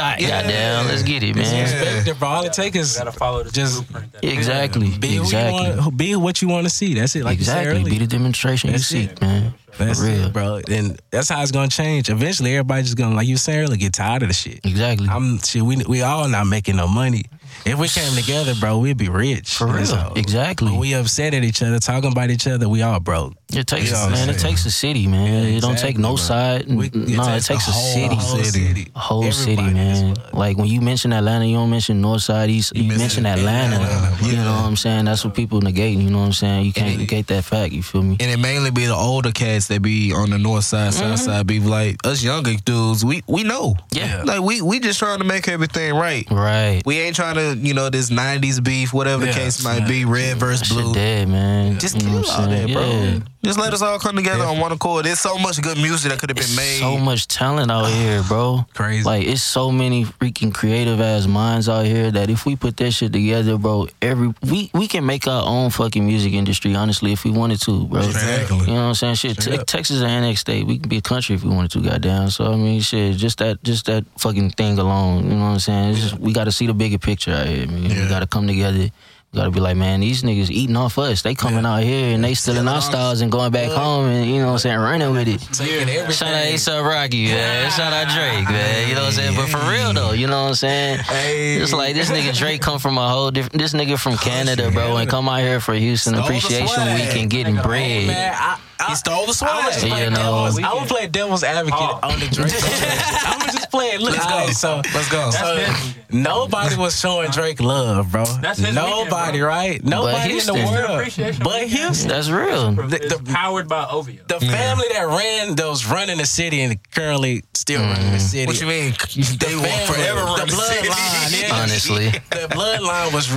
just hug it. Goddamn, let's get it, man. Perspective, bro. All it takes is Gotta follow the Just- blueprint. that- Exactly, be who exactly, want. Be what you want to see. That's it. Like you said exactly. Be the demonstration you That's seek, it. man. For That's real, it, bro. And that's how it's gonna change. Eventually, everybody's just gonna, like you said earlier, get tired of the shit. Exactly. I'm shit. We we all not making no money. If we came together, bro, we'd be rich. For real. So, Exactly. When we upset at each other, talking about each other, we all broke. It takes You know man. It takes a city, man. yeah it don't take no bro. side. We- no, it takes a the whole- city. whole city. A whole city, Everybody is man. Like when you mention Atlanta, you don't mention North Side, East. You, mention Atlanta. Atlanta, You yeah. know what I'm saying? That's what people negate. You know what I'm saying? You can't it- negate that fact. You feel me? And it mainly be the older cats that be on the north side, south mm-hmm. side. Be like us younger dudes. We we know. Yeah. Like we we just trying to make everything right. Right. We ain't trying to you know this '90s beef, whatever the case might yeah. be, red versus blue. shit dead, man. Just you know kill all that, saying? bro. Yeah. Just let us all come together on one accord. There's so much good music that could have been made. So much talent out here, bro. Crazy. Like it's so many freaking creative ass minds out here that if we put that shit together, bro, every we we can make our own fucking music industry. Honestly, if we wanted to, bro. Exactly. You know what I'm saying? Shit, te- Texas is an annex state. We can be a country if we wanted to. Goddamn. So I mean, shit, just that just that fucking thing alone. You know what I'm saying? It's just, we got to see the bigger picture out here, man. We got to come together. Gotta be like, man, these niggas eating off us. They coming out here and they stealing our styles and going back home and you know what I'm saying, running with it. Taking everything. Shout out ASAP Rocky, man. Shout out Drake, man. You know what I'm saying? But for real though, you know what I'm saying? Hey. It's like this nigga Drake come from a whole different. This nigga from Canada, bro, and come out here for Houston Stole Appreciation. Week and getting bread. Man, I, He stole the I was swag. just You playing know. devil's, I was playing devil's advocate Oh. on the Drake. I was just playing. Look, Let's go. all right, so Let's go. so his nobody was showing Drake love, bro. That's his Nobody, weekend, bro. right? Nobody in the Houston world, Appreciation but Weekend. Houston. That's real. The- It's the- powered by OVO. The family that ran, that was running the city and currently still running the mm. city. What you mean? They will Family, forever run the the city. bloodline, yeah. Honestly, the bloodline was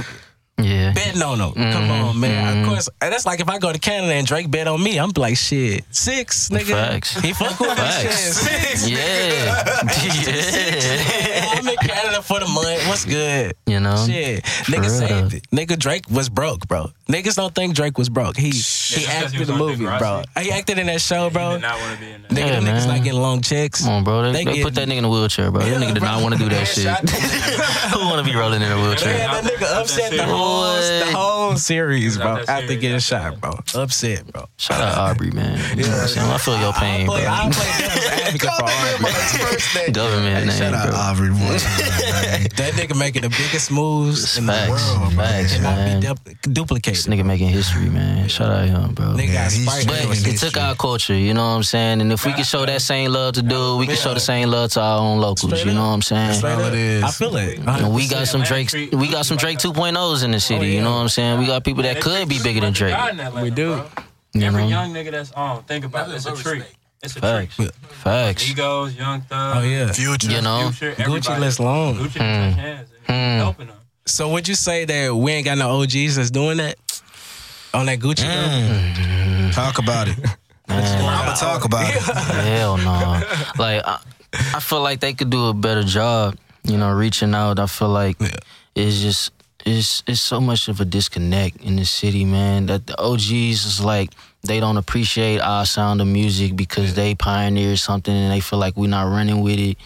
yeah. betting on him. Come on, mm-hmm. man. Of mm-hmm. course, and that's like if I go to Canada and Drake bet on me, I'm like, shit, six, nigga. Facts. He fuck with me. Shit, six. Yeah, yeah. I'm in Canada for the month. What's good? You know, Shit, nigga real, saved though. it. Nigga Drake was broke, bro. Niggas don't think Drake was broke. He he acted in the movie, bro. He acted in that show, He bro. did not want to be in that. Nigga, Yeah, niggas man. not getting long checks. Come on, bro. They, They they, get- put that nigga in a wheelchair, bro. Yeah, that nigga did not want to do that shit. Who want to be rolling in a wheelchair? Man, that nigga upset the whole, the whole series, bro. Not After getting shot, bro. Upset, bro. Shout out Aubrey, man. You know what I'm saying? I feel your pain, I play, bro. I play devil's advocate for Aubrey. Government name, Shout out. Aubrey one time, man. That nigga making the biggest moves in the Facts, world, bro. facts, It won't man. be du- duplicated. This nigga making history, man. Shout out him, bro. Nigga got he's spiked. But it history. took our culture, you know what I'm saying? And if we can show that same love to do, we can show the same love to our own locals, Straight you know up. what I'm saying? Straight all up. it is. I feel it. And we got some Atlanta Drake, we got some Drake 2.0s in the oh, city, you know what I'm saying? We got people that could be bigger than Drake. We do. You Every know? young nigga that's on, think about it. It's a tree. It's a Facts. tree. Facts. Migos, Young Thug, Oh yeah. Future. You know? Future, Gucci everybody. list long. Gucci mm. hands and Hmm. helping them. So would you say that we ain't got no OGs that's doing that on that Gucci? Mm. though? Talk about it. Man. I'm gonna talk about it. Hell no. Like I, I feel like they could do a better job, you know, reaching out. I feel like it's just it's it's so much of a disconnect in the city, man. That the OGs is like they don't appreciate our sound of music because they pioneered something and they feel like we're not running with it.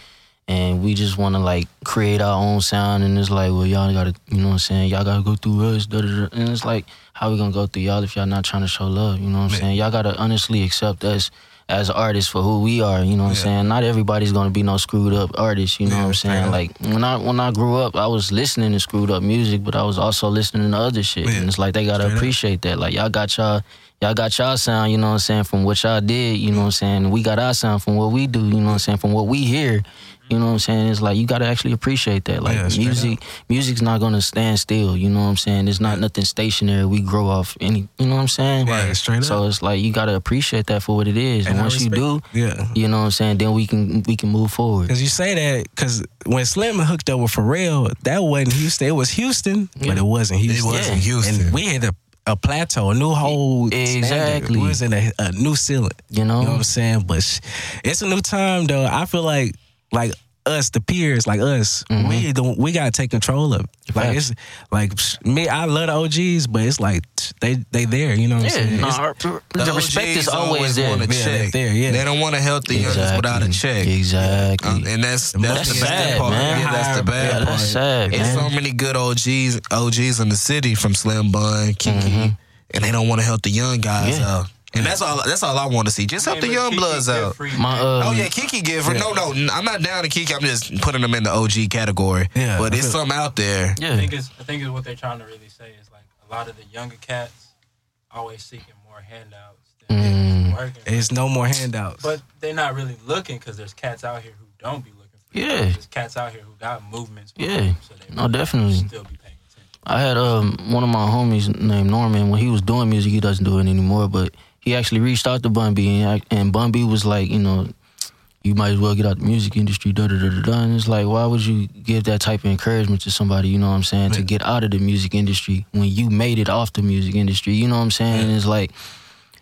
And we just want to like create our own sound, and it's like, well, y'all gotta, you know what I'm saying? Y'all gotta go through us, da da da. And it's like, how we gonna go through y'all if y'all not trying to show love? You know what I'm saying? Y'all gotta honestly accept us as artists for who we are. You know what I'm saying? Not everybody's gonna be no screwed up artist. You know Yeah, what I'm saying? up. Like when I when I grew up, I was listening to screwed up music, but I was also listening to other shit. Yeah. And it's like they gotta Straight up. appreciate that. Like y'all got y'all. Y'all got y'all sound, you know what I'm saying, from what y'all did, you know what I'm saying? We got our sound from what we do, you know what I'm saying, from what we hear. You know what I'm saying? It's like you gotta actually appreciate that. Like Yeah, straight music music's not gonna stand still, you know what I'm saying? It's not nothing stationary. We grow off any you know what I'm saying? Right, straight up. So it's like you gotta appreciate that for what it is. And, And I once you do, yeah. you know what I'm saying, then we can we can move forward. Cause you say that because when Slim hooked up with Pharrell, that wasn't Houston. It was Houston, but it wasn't Houston. It wasn't Yeah. Houston. And we hit a, a plateau, a new whole Exactly. standard. We was in a, a new ceiling. You know? You know what I'm saying? But it's a new time though. I feel like like us, the peers, like us, we the, we gotta take control of it. Like Facts. it's like psh, me, I love the OGs, but it's like they they there. You know what I'm saying? Yeah, no, It's- our- the, respect OGs is always there. want a Yeah, check. they're there, yeah. They don't want to help the youngest without a check. Exactly. Um, and that's that's, That's the bad sad, part. man. Yeah, that's the bad Yeah, part. that's sad, There's man. so many good OGs OGs in the city from Slim Bun, Kiki, Mm-hmm. and they don't want to help the young guys Yeah. out. And that's all. That's all I want to see. Just help the young Kiki bloods out. free, My uh, Oh yeah, Kiki give for no, no. I'm not down to Kiki. I'm just putting them in the OG category. Yeah. but it's some out there. Yeah, I think it's I think it's what they're trying to really say is like a lot of the younger cats always seeking more handouts than Mm. working. It's no more handouts. But they're not really looking because there's cats out here who don't be looking for Yeah. you. There's cats out here who got movements. Yeah. them, So they No, definitely. Still be paying attention. I had um one of my homies named Norman. When he was doing music, he doesn't do it anymore. But he actually reached out to Bun B, and, I- and Bun B was like, you know, you might as well get out the music industry. Da da da da da. And it's like, why would you give that type of encouragement to somebody? You know what I'm saying? To get out of the music industry when you made it off the music industry. You know what I'm saying? And it's like.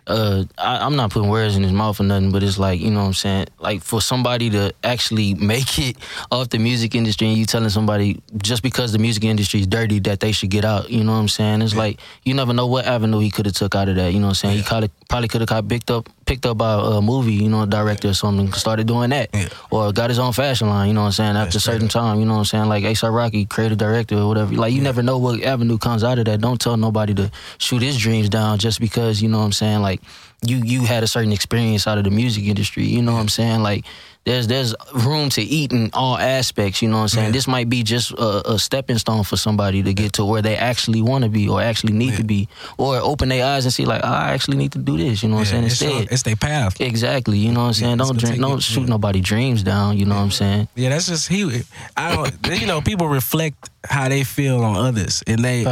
Uh, I, I'm not putting words in his mouth or nothing, but it's like you know what I'm saying. Like for somebody to actually make it off the music industry, and you telling somebody just because the music industry is dirty that they should get out. You know what I'm saying? It's like you never know what avenue he could have took out of that. You know what I'm saying? He probably probably could have got picked up picked up by a movie, you know, a director or something, started doing that, Yeah. or got his own fashion line. You know what I'm saying? After a straight certain time, you know what I'm saying? Like ASAP Rocky, creative director or whatever. Like you never know what avenue comes out of that. Don't tell nobody to shoot his dreams down just because you know what I'm saying. Like you you had a certain experience out of the music industry. You know what I'm saying? Like there's there's room to eat in all aspects. You know what I'm saying? Yeah. This might be just a, a stepping stone for somebody to get to where they actually want to be or actually need to be, or open their eyes and see like I actually need to do this. You know what I'm saying? it's, Instead. it's their path. Exactly, you know what I'm saying. it's don't dream, don't shoot yeah. nobody dreams down. You know what I'm saying. Yeah, that's just he. I don't. You know, people reflect how they feel on others, and they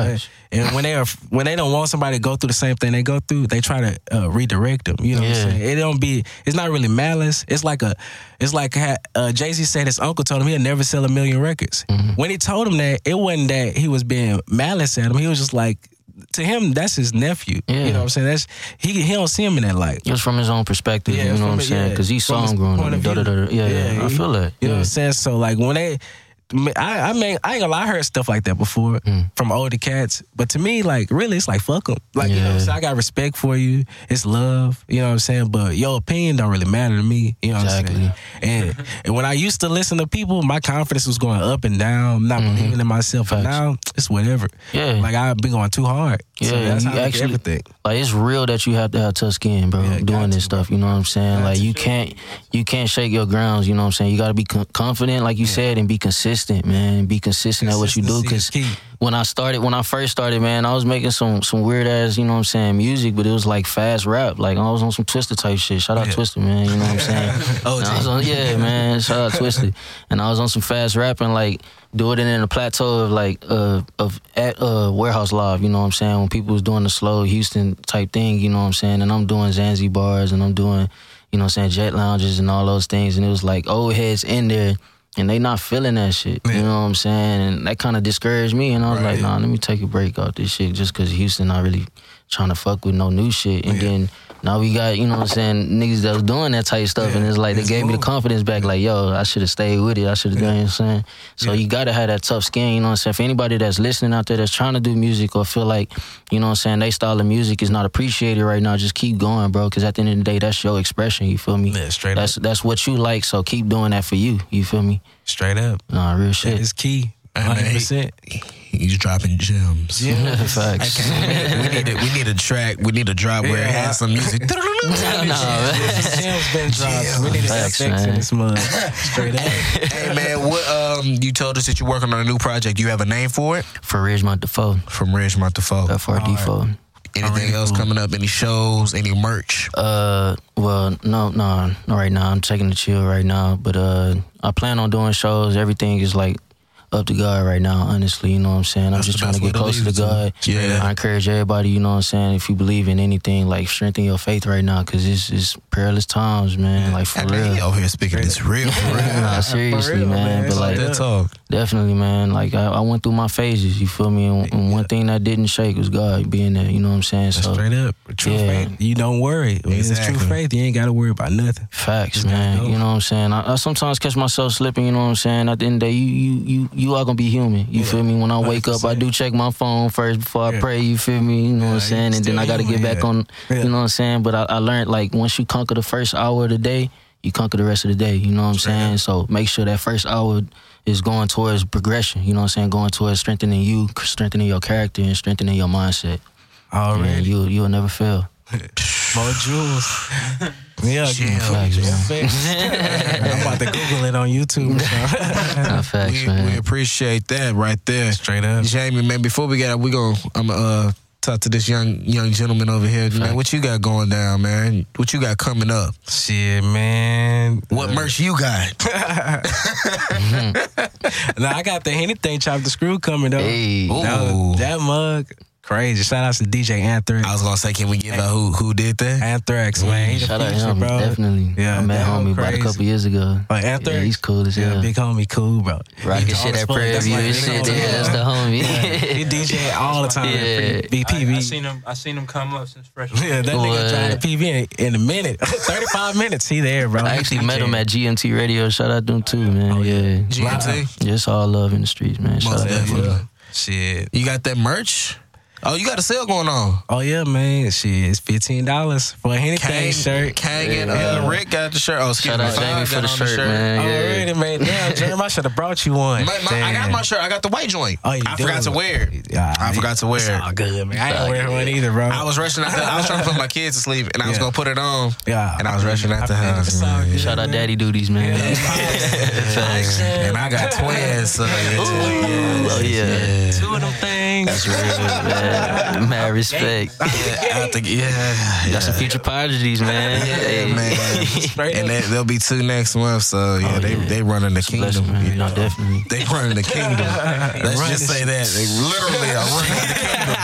and when they are when they don't want somebody to go through the same thing they go through, they try to uh, redirect them. You know what I'm saying? It don't be. It's not really malice. It's like a. It's like ha- uh, Jay Z said his uncle told him he'll never sell a million records. Mm-hmm. When he told him that, it wasn't that he was being malice at him. He was just like. To him, that's his nephew. Yeah. You know what I'm saying? That's he. He don't see him in that light. It was from his own perspective. Yeah, you know what I'm saying? yeah. Because he From saw him growing up. of Da, da, view. da, da. Yeah, yeah, I feel that. You know what I'm saying? So like when they, I I mean I ain't gonna lie, I heard stuff like that before Mm. from older cats, but to me like really it's like fuck them. Like you know what I'm saying? I got respect for you. It's love. You know what I'm saying? But your opinion don't really matter to me. You know what I'm saying? And and when I used to listen to people, my confidence was going up and down. I'm not believing in myself. But Mm-hmm. Now it's whatever. Yeah. Like I've been going too hard. Yeah, so that's you how I look at actually- everything. Like it's real that you have to have tough skin, bro. Yeah, doing this to, stuff, you know what I'm saying? Got like you can't, you can't shake your grounds. You know what I'm saying? You got to be con- confident, like you said, and be consistent, man. Be consistent at what you do. Because key. When I started, when I first started, man, I was making some some weird ass, you know what I'm saying, music, but it was like fast rap. Like I was on some Twista type shit. Shout out Yeah. Twista, man. You know what I'm saying? OG. And I was on, yeah, man. Shout out Twista. And I was on some fast rapping, like doing it in a plateau of like uh of at uh warehouse live. You know what I'm saying? When people was doing the slow Houston type thing, you know what I'm saying? And I'm doing Zanzibars and I'm doing, you know what I'm saying, jet lounges and all those things. And it was like old heads in there. And they not feeling that shit, you know what I'm saying? And that kind of discouraged me. And I was Right. like, nah, let me take a break off this shit just because Houston not really trying to fuck with no new shit. And oh, Yeah. then now we got, you know what I'm saying, niggas that was doing that type of stuff. Yeah. And it's like, they It's gave me the confidence back. Like, yo, I should have stayed with it. I should have done, you know what I'm saying? So you got to have that tough skin, you know what I'm saying? For anybody that's listening out there that's trying to do music or feel like, you know what I'm saying, they style of music is not appreciated right now, just keep going, bro. Because at the end of the day, that's your expression, you feel me? Yeah, straight that's, up. That's what you like, so keep doing that for you, you feel me? Straight up. Nah, real shit. It's key. I 100%. He's dropping gems. Yeah, facts. we need a, we need a track. We need a drop where it has some music. Gems been dropped. We need Facts, effects in this month. Straight up. hey man, what um you told us that you're working on a new project. You have a name for it For Ridgemont Defoe, from Ridgemont Defoe. FRD Defoe. Anything Already else coming up? Any shows? Any merch? Uh, well, no, no, not right now. I'm taking the chill right now, but uh, I plan on doing shows. Everything is like up to God right now. Honestly, you know what I'm saying. I'm That's just trying to get way to closer to God. Yeah. I encourage everybody. You know what I'm saying. If you believe in anything, like strengthen your faith right now, cause it's it's perilous times, man. Like for I mean, he real. out here speaking this real for real. Nah, seriously, real, man. man. But like, That talk. definitely, man. Like I, I went through my phases. You feel me? And, and one thing that didn't shake was God being there. You know what I'm saying? So Straight up. True Yeah. faith. You don't worry. When it's Exactly. true faith, you ain't got to worry about nothing. Facts, Just man. go. You know what I'm saying? I, I sometimes catch myself slipping. You know what I'm saying? At the end of the day, you you you you are gonna be human. You feel me? When I wake up, I do check my phone first before I pray. You feel me? You know what I'm saying? And then I got to get back yeah. on. You know what I'm saying? But I, I learned like once you conquer the first hour of the day, you conquer the rest of the day. You know what I'm saying? So make sure that first hour is going towards progression. You know what I'm saying? Going towards strengthening you, strengthening your character, and strengthening your mindset. Already. Man, you you'll never fail. More jewels. Yeah, Facts, I'm about to Google it on YouTube. Nah, facts, we, man. we appreciate that right there. Straight up. Jamie, man, before we get out, we going I'm uh talk to this young young gentleman over here. Man, what you got going down, man? What you got coming up? Shit, man. What merch you got? Now I got the anything chop the screw coming up. Hey. That, Ooh. that mug, crazy. Shout out to DJ Anthrax. I was gonna say, can we give out who who did that? Anthrax, man. He the Shout out future, him, bro. definitely. Yeah, I met that homie was about a couple years ago. Oh, Anthrax? Yeah, he's cool as Yeah, hell. big homie, cool, bro. Rocking He shit tall as at fuck. Prairie That's View and shit. homie. Yeah, that's the homie. He DJ all the time. Yeah. Big I, I seen him. I seen him come up since freshman. Yeah, that nigga What? drive PV in, in a minute. 35 minutes, he there, bro. I actually met him at GMT Radio. Shout out them too, man. Oh, yeah. GMT? Just all love in the streets, man. Shout out to definitely. everybody. Shit. You got that merch? Oh, you got a sale going on. Oh, yeah, man. Shit, it's $15 for a anything Kang, shirt. Kang and uh, Rick got the shirt. Oh, excuse Shout me. out Five Jamie for got the shirt, man. Oh, Yeah. really, man? Damn, Jerm, I should have brought you one. My, my, I got my shirt. I got the white joint. Oh, you I do? forgot to wear it. Yeah, I forgot to wear It's it. all good, man. I didn't wear it. one either, bro. I was rushing after. I was trying to put my kids to sleep, and I was Yeah. gonna put it on. yeah, and I was rushing out the house, It's all man. good, Shout out. Daddy Duties, man. Facts. And I got twins, so yeah. Oh, yeah. Two of them things. That's real, man. Mad respect. Yeah, I think, yeah, Got some future prodigies, man. Hey. Yeah, man. And up. there, there'll be two next month, so yeah, Oh, they yeah. they running the It's a blessing, kingdom. man. you No, definitely. They running the kingdom. Let's Run just say that they literally are running the kingdom.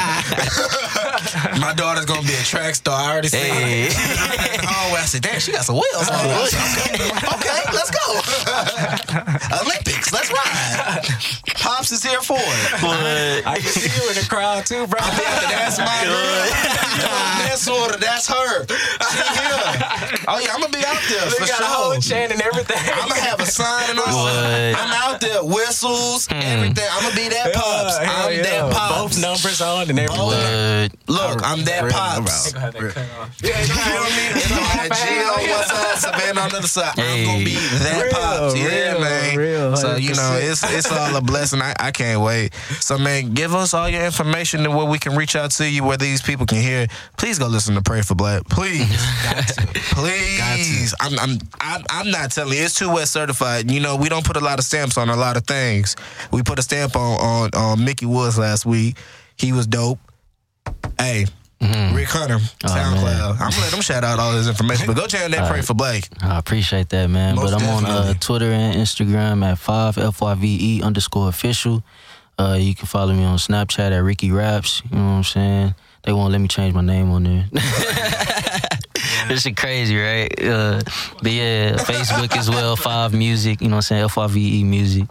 My daughter's gonna be a track star. I already said. Hey. in oh, I said, "Damn, she got some wheels on." her." I said, okay, okay, let's go. Olympics, let's ride. Pops is here for it. I can see you in the crowd too, bro. That's my girl. That's sort of. That's her. She here. Oh yeah, I'm gonna be out there They for got a whole sure. chant and everything. I'm gonna have a sign and all. What? I'm out there, whistles, hmm. everything. I'm gonna be that pops. Yeah, I'm yeah. that pops. Both numbers on and everything. What? Look, I'm that Real, pops. Gonna have that cut off. You feel me? And I'm at Gio, what's up? Savannah on the other side. I'm gonna be that Real, pops. Yeah, real, man. real, so you know, it's it's all a blessing. I, I can't wait. So man, give us all your information and where we can reach out to you, where these people can hear. Please go listen to Pray for Black. Please, please. I'm I'm I'm, I'm not telling you. It's too wet certified. You know, we don't put a lot of stamps on a lot of things. We put a stamp on on, on Mickey Woods last week. He was dope. Hey. Rick Hunter, SoundCloud. I'm gonna let them shout out all his information, but go check that Pray for Black. I appreciate that, man. Most but I'm on uh. Twitter and Instagram at five f y v e underscore official. Uh, you can follow me on Snapchat at Ricky Raps. You know what I'm saying? They won't let me change my name on there. this shit crazy, right? Uh, but yeah, Facebook as well. Five Music. You know what I'm saying? F Y V E Music.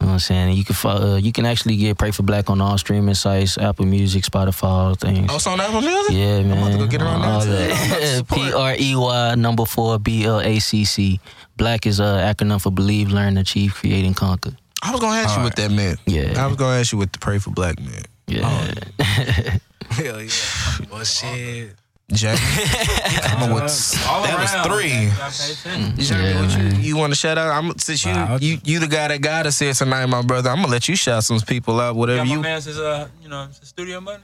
You know what I'm saying? You can follow, uh, you can actually get Pray for Black on all streaming sites, Apple Music, Spotify, all things. Oh, it's on Apple Music? Yeah, man. I'm about to go get her on All there, that. P R E Y number four B L A C C. Black is a acronym for Believe, Learn, Achieve, Create, and Conquer. I was gonna ask you what that meant. Yeah. I was gonna ask you what the Pray for Black meant. Yeah. Hell yeah. Well, shit. Jay, coming with All that was three. man. Gotta pay attention. Jeremy, Yeah, what you, you want to shout out? I'm since you, Nah, you you the guy that got us here tonight, my brother. I'm gonna let you shout some people out. Whatever Got my you. man's his, uh, you know, his studio money.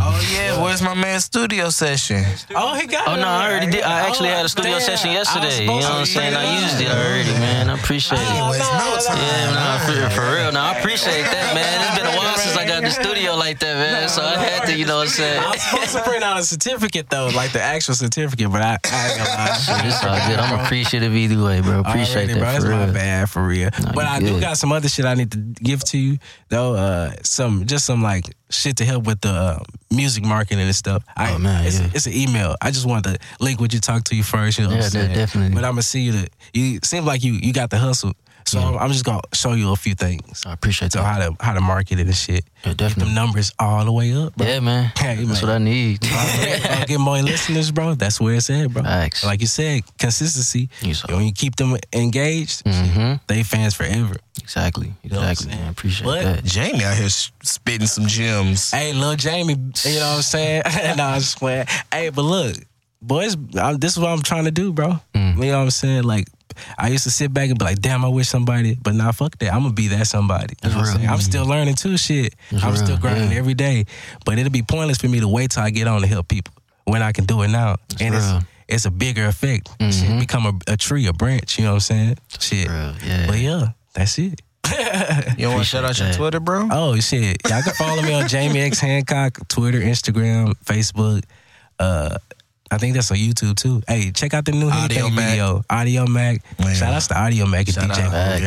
Oh yeah, where's my man studio session? Oh, he got it. Oh it no, I already did. I actually Oh, had a studio damn. session I was yesterday. You know supposed what I'm to saying? I it used it already, man. I appreciate it. Anyways, no no, time. Yeah, nah, for, for real. Now I appreciate that, man. It's been a while since I got the studio like that, man. So I had to, you know what I'm saying? I was supposed to print out a certificate though, like the actual certificate, but I, I ain't gonna lie. Shit, it's all good. I'm appreciative either way, bro. Appreciate Already, bro. that That's for my bad for real. Nah, but you I do got some other shit I need to give to you though. Uh, some just some like shit to help with the uh, music marketing and stuff. I, Oh, man, it's, yeah. it's an email. I just wanted to link with you, talk to you first. You know what Yeah, I'm saying? definitely. But I'm gonna see you. To, you seem like you you got the hustle. So I'm, I'm just gonna show you a few things. I appreciate So that. how to how to market it and shit. Yeah, Get them definitely. numbers all the way up, bro. Yeah, man. Hey, That's man. what I need. I'll get more listeners, bro. That's where it's at, bro. Facts. Like you said, consistency. You. When you keep them engaged, Mhm. they fans forever. Exactly. know what I'm Exactly. saying? man. I appreciate But- that. Jamie out here spitting some gems. Hey, little Jamie, you know what I'm saying? no, I'm just playing. Hey, but look, boys, I, this is what I'm trying to do, bro. Mm. You know what I'm saying? Like, I used to sit back and be like, damn, I wish somebody, but nah, fuck that. I'm gonna be that somebody. You know what I'm saying? I'm still learning too, shit. That's I'm still grinding yeah. every day. But it'll be pointless for me to wait till I get on to help people. when I can do it now, and real. it's it's a bigger effect. Shit, become a, a tree, a branch. You know what I'm saying? Shit. Real, yeah. But yeah, that's it. You want to shout out your. Twitter, bro? Oh shit! Y'all can follow me on Jamie X Hancock, Twitter, Instagram, Facebook. Uh, I think that's on YouTube too. Hey, check out the new Audio Audiomack. video. Audiomack. Man. Shout out to Audiomack and Shout DJ. out. Facts.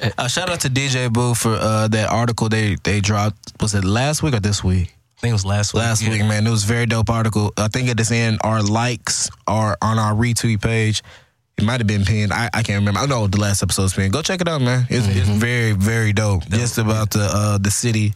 Yeah. uh, shout out to DJ Boo for uh, that article they they dropped. Was it last week or this week? I think it was last week. Last Yeah. week, man. It was a very dope article. I think it is in our likes or on our retweet page. It might have been pinned. I, I can't remember. I know the last episode's pinned. Go check it out, man. It's, it's very, very dope. Just about the uh, the city,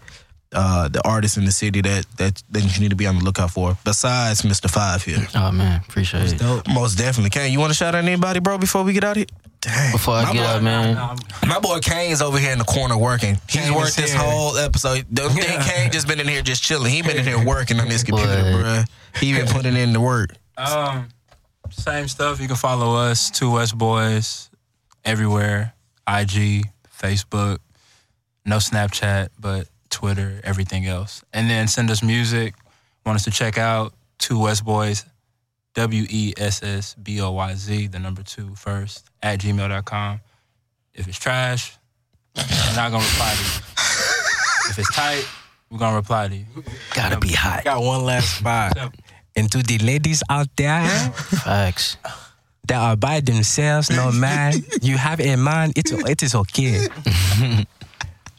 uh, the artists in the city that, that that you need to be on the lookout for. Besides Mr. Five here, Oh man, appreciate it. Dope. most definitely. Kane, you want to shout out anybody, bro, before we get out of here? Dang. Before I My get boy- out, man. My boy Kane's over here in the corner working. He's Kane worked this here. whole episode. Don't think Yeah. Kane just been in here just chilling. He been in here working on this computer, Boy. bruh. He been putting in the work. Um, same stuff. You can follow us, Two West Boys, everywhere. IG, Facebook, no Snapchat, but Twitter, everything else. And then send us music. Want us to check out Two West Boys, W E S S B O Y Z, the number two first, at gmail.com. If it's trash, we're not going to reply to you. If it's tight, we're going to reply to you. Gotta be hot. Got one last spot. And to the ladies out there Facts. that are by themselves, no man, you have a man, it's, it is okay.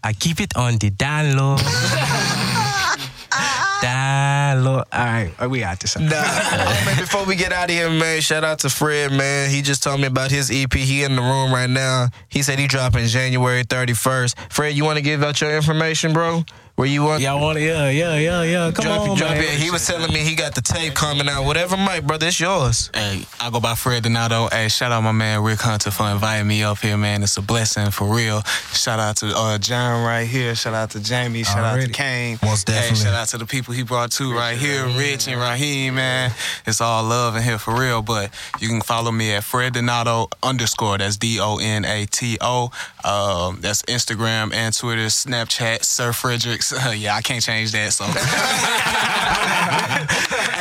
I keep it on the down low. down low. All right, we out this. Nah, man, before we get out of here, man, shout out to Fred, man. He just told me about his EP. He in the room right now. He said he dropping January 31st. Fred, you want to give out your information, bro? Where you want? Y'all want to, yeah, yeah, yeah, yeah. Come Drop, on, it, drop man. it. He was telling me he got the tape coming out. Whatever, Mike, brother, it's yours. Hey, I go by Fred Donato. Hey, shout out my man Rick Hunter for inviting me up here, man. It's a blessing for real. Shout out to uh, John right here. Shout out to Jamie. Shout out to Kane. Most definitely. Hey, shout out to the people he brought to right here, Rich and Raheem, man. It's all love in here for real. But you can follow me at Fred Donato underscore. That's D O N A T O. Um, that's Instagram and Twitter, Snapchat, Sir Fredericks. yeah, I can't change that. So.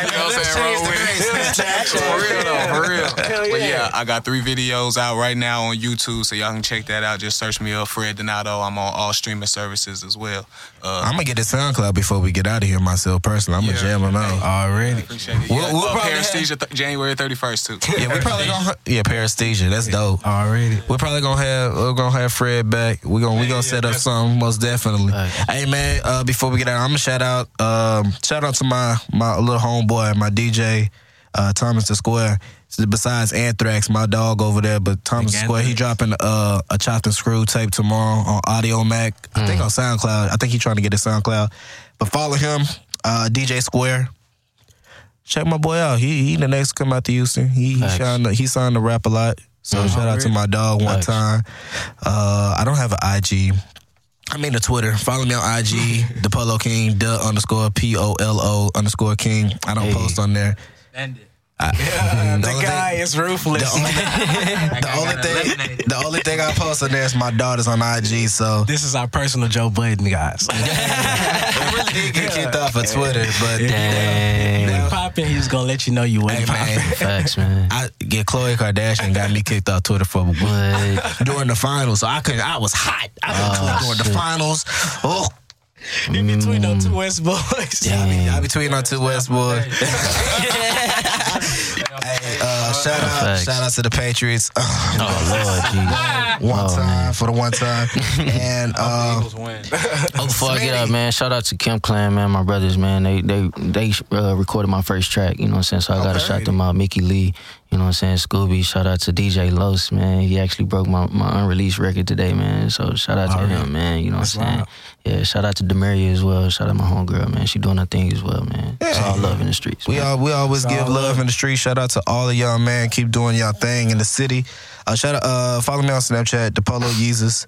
You know what I'm saying? Roll with it. For real though, for real. But yeah, I got three videos out right now on YouTube, so y'all can check that out. Just search me up, Fred Donato. I'm on all streaming services as well. Uh, I'm gonna get the SoundCloud before we get out of here myself personally. I'm gonna Yeah. jam them out. Already. appreciate it. We'll- Yeah, we'll uh, probably Paresthesia, th- January 31st too. Yeah, we probably gonna yeah paresthesia. That's dope. Already. We're probably gonna have we're gonna have Fred back. We're gonna we gonna set up something most definitely. Right. Hey man, uh, before we get out, I'm gonna shout out um, shout out to my my little homeboy, my DJ, uh, Thomas the Square. Besides Anthrax, my dog over there, but Thomas the Square, he dropping uh, a chopped and screw tape tomorrow on Audiomack. I think on SoundCloud. I think he's trying to get his SoundCloud. But follow him, uh, DJ Square. Check my boy out. He he the next to come out to Houston. He he signed he signed to rap a lot. So shout out to my dog one time. Uh, I don't have an IG. I mean the Twitter. Follow me on IG, the Polo King, the underscore P O L O underscore King. I don't Hey. post on there. It. I, the only guy thing- is ruthless. the only, the only thing the only thing I post on there is my daughters on IG. So this is our personal Joe Budden, guys. I really did get kicked off of Twitter, but Dang. When popping, he's gonna let you know you hey wasn't man. Facts, man. I get Khloe Kardashian got me kicked off Twitter for But during the finals. So I could I was hot. I was Oh, during the finals. Oh, In between those two West boys. Dang. I be tweeting on two West boys. Hey, shout out, Facts. shout out to the Patriots. Uh, oh Lord, geez. one Oh, time for the one time, and uh, Eagles win. Oh, before I get up, man, shout out to Kim Clan, man, my brothers, man. They they they uh, recorded my first track, you know what I'm saying? So I got to Okay. shout them out. Mickey Lee, you know what I'm saying? Scooby, shout out to DJ Los, man. He actually broke my, my unreleased record today, man. So shout out to Alright. him, man. You know what I'm saying? wild. Yeah, shout out to Demaria as well. Shout out my homegirl, man. She doing her thing as well, man. It's all love in the streets. we man. all we always It's give love love. in the streets. Shout out to all of y'all, man. Keep doing y'all thing in the city. Uh, shout out, uh, follow me on Snapchat, the Polo Yeezus,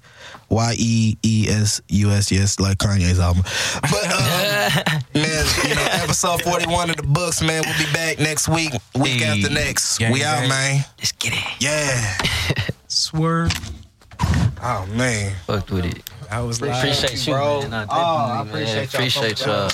Y E E S U S, yes, like Kanye's album. But uh, man, you know, episode forty one of the books, man. We'll be back next week, week Hey. after next. Gang, we out, gang. man. Let's get it. Yeah. Swerve. Oh man. Fucked with it. I was like, Appreciate you, bro. man. Nah, Oh, I definitely, appreciate y'all. Appreciate y'all.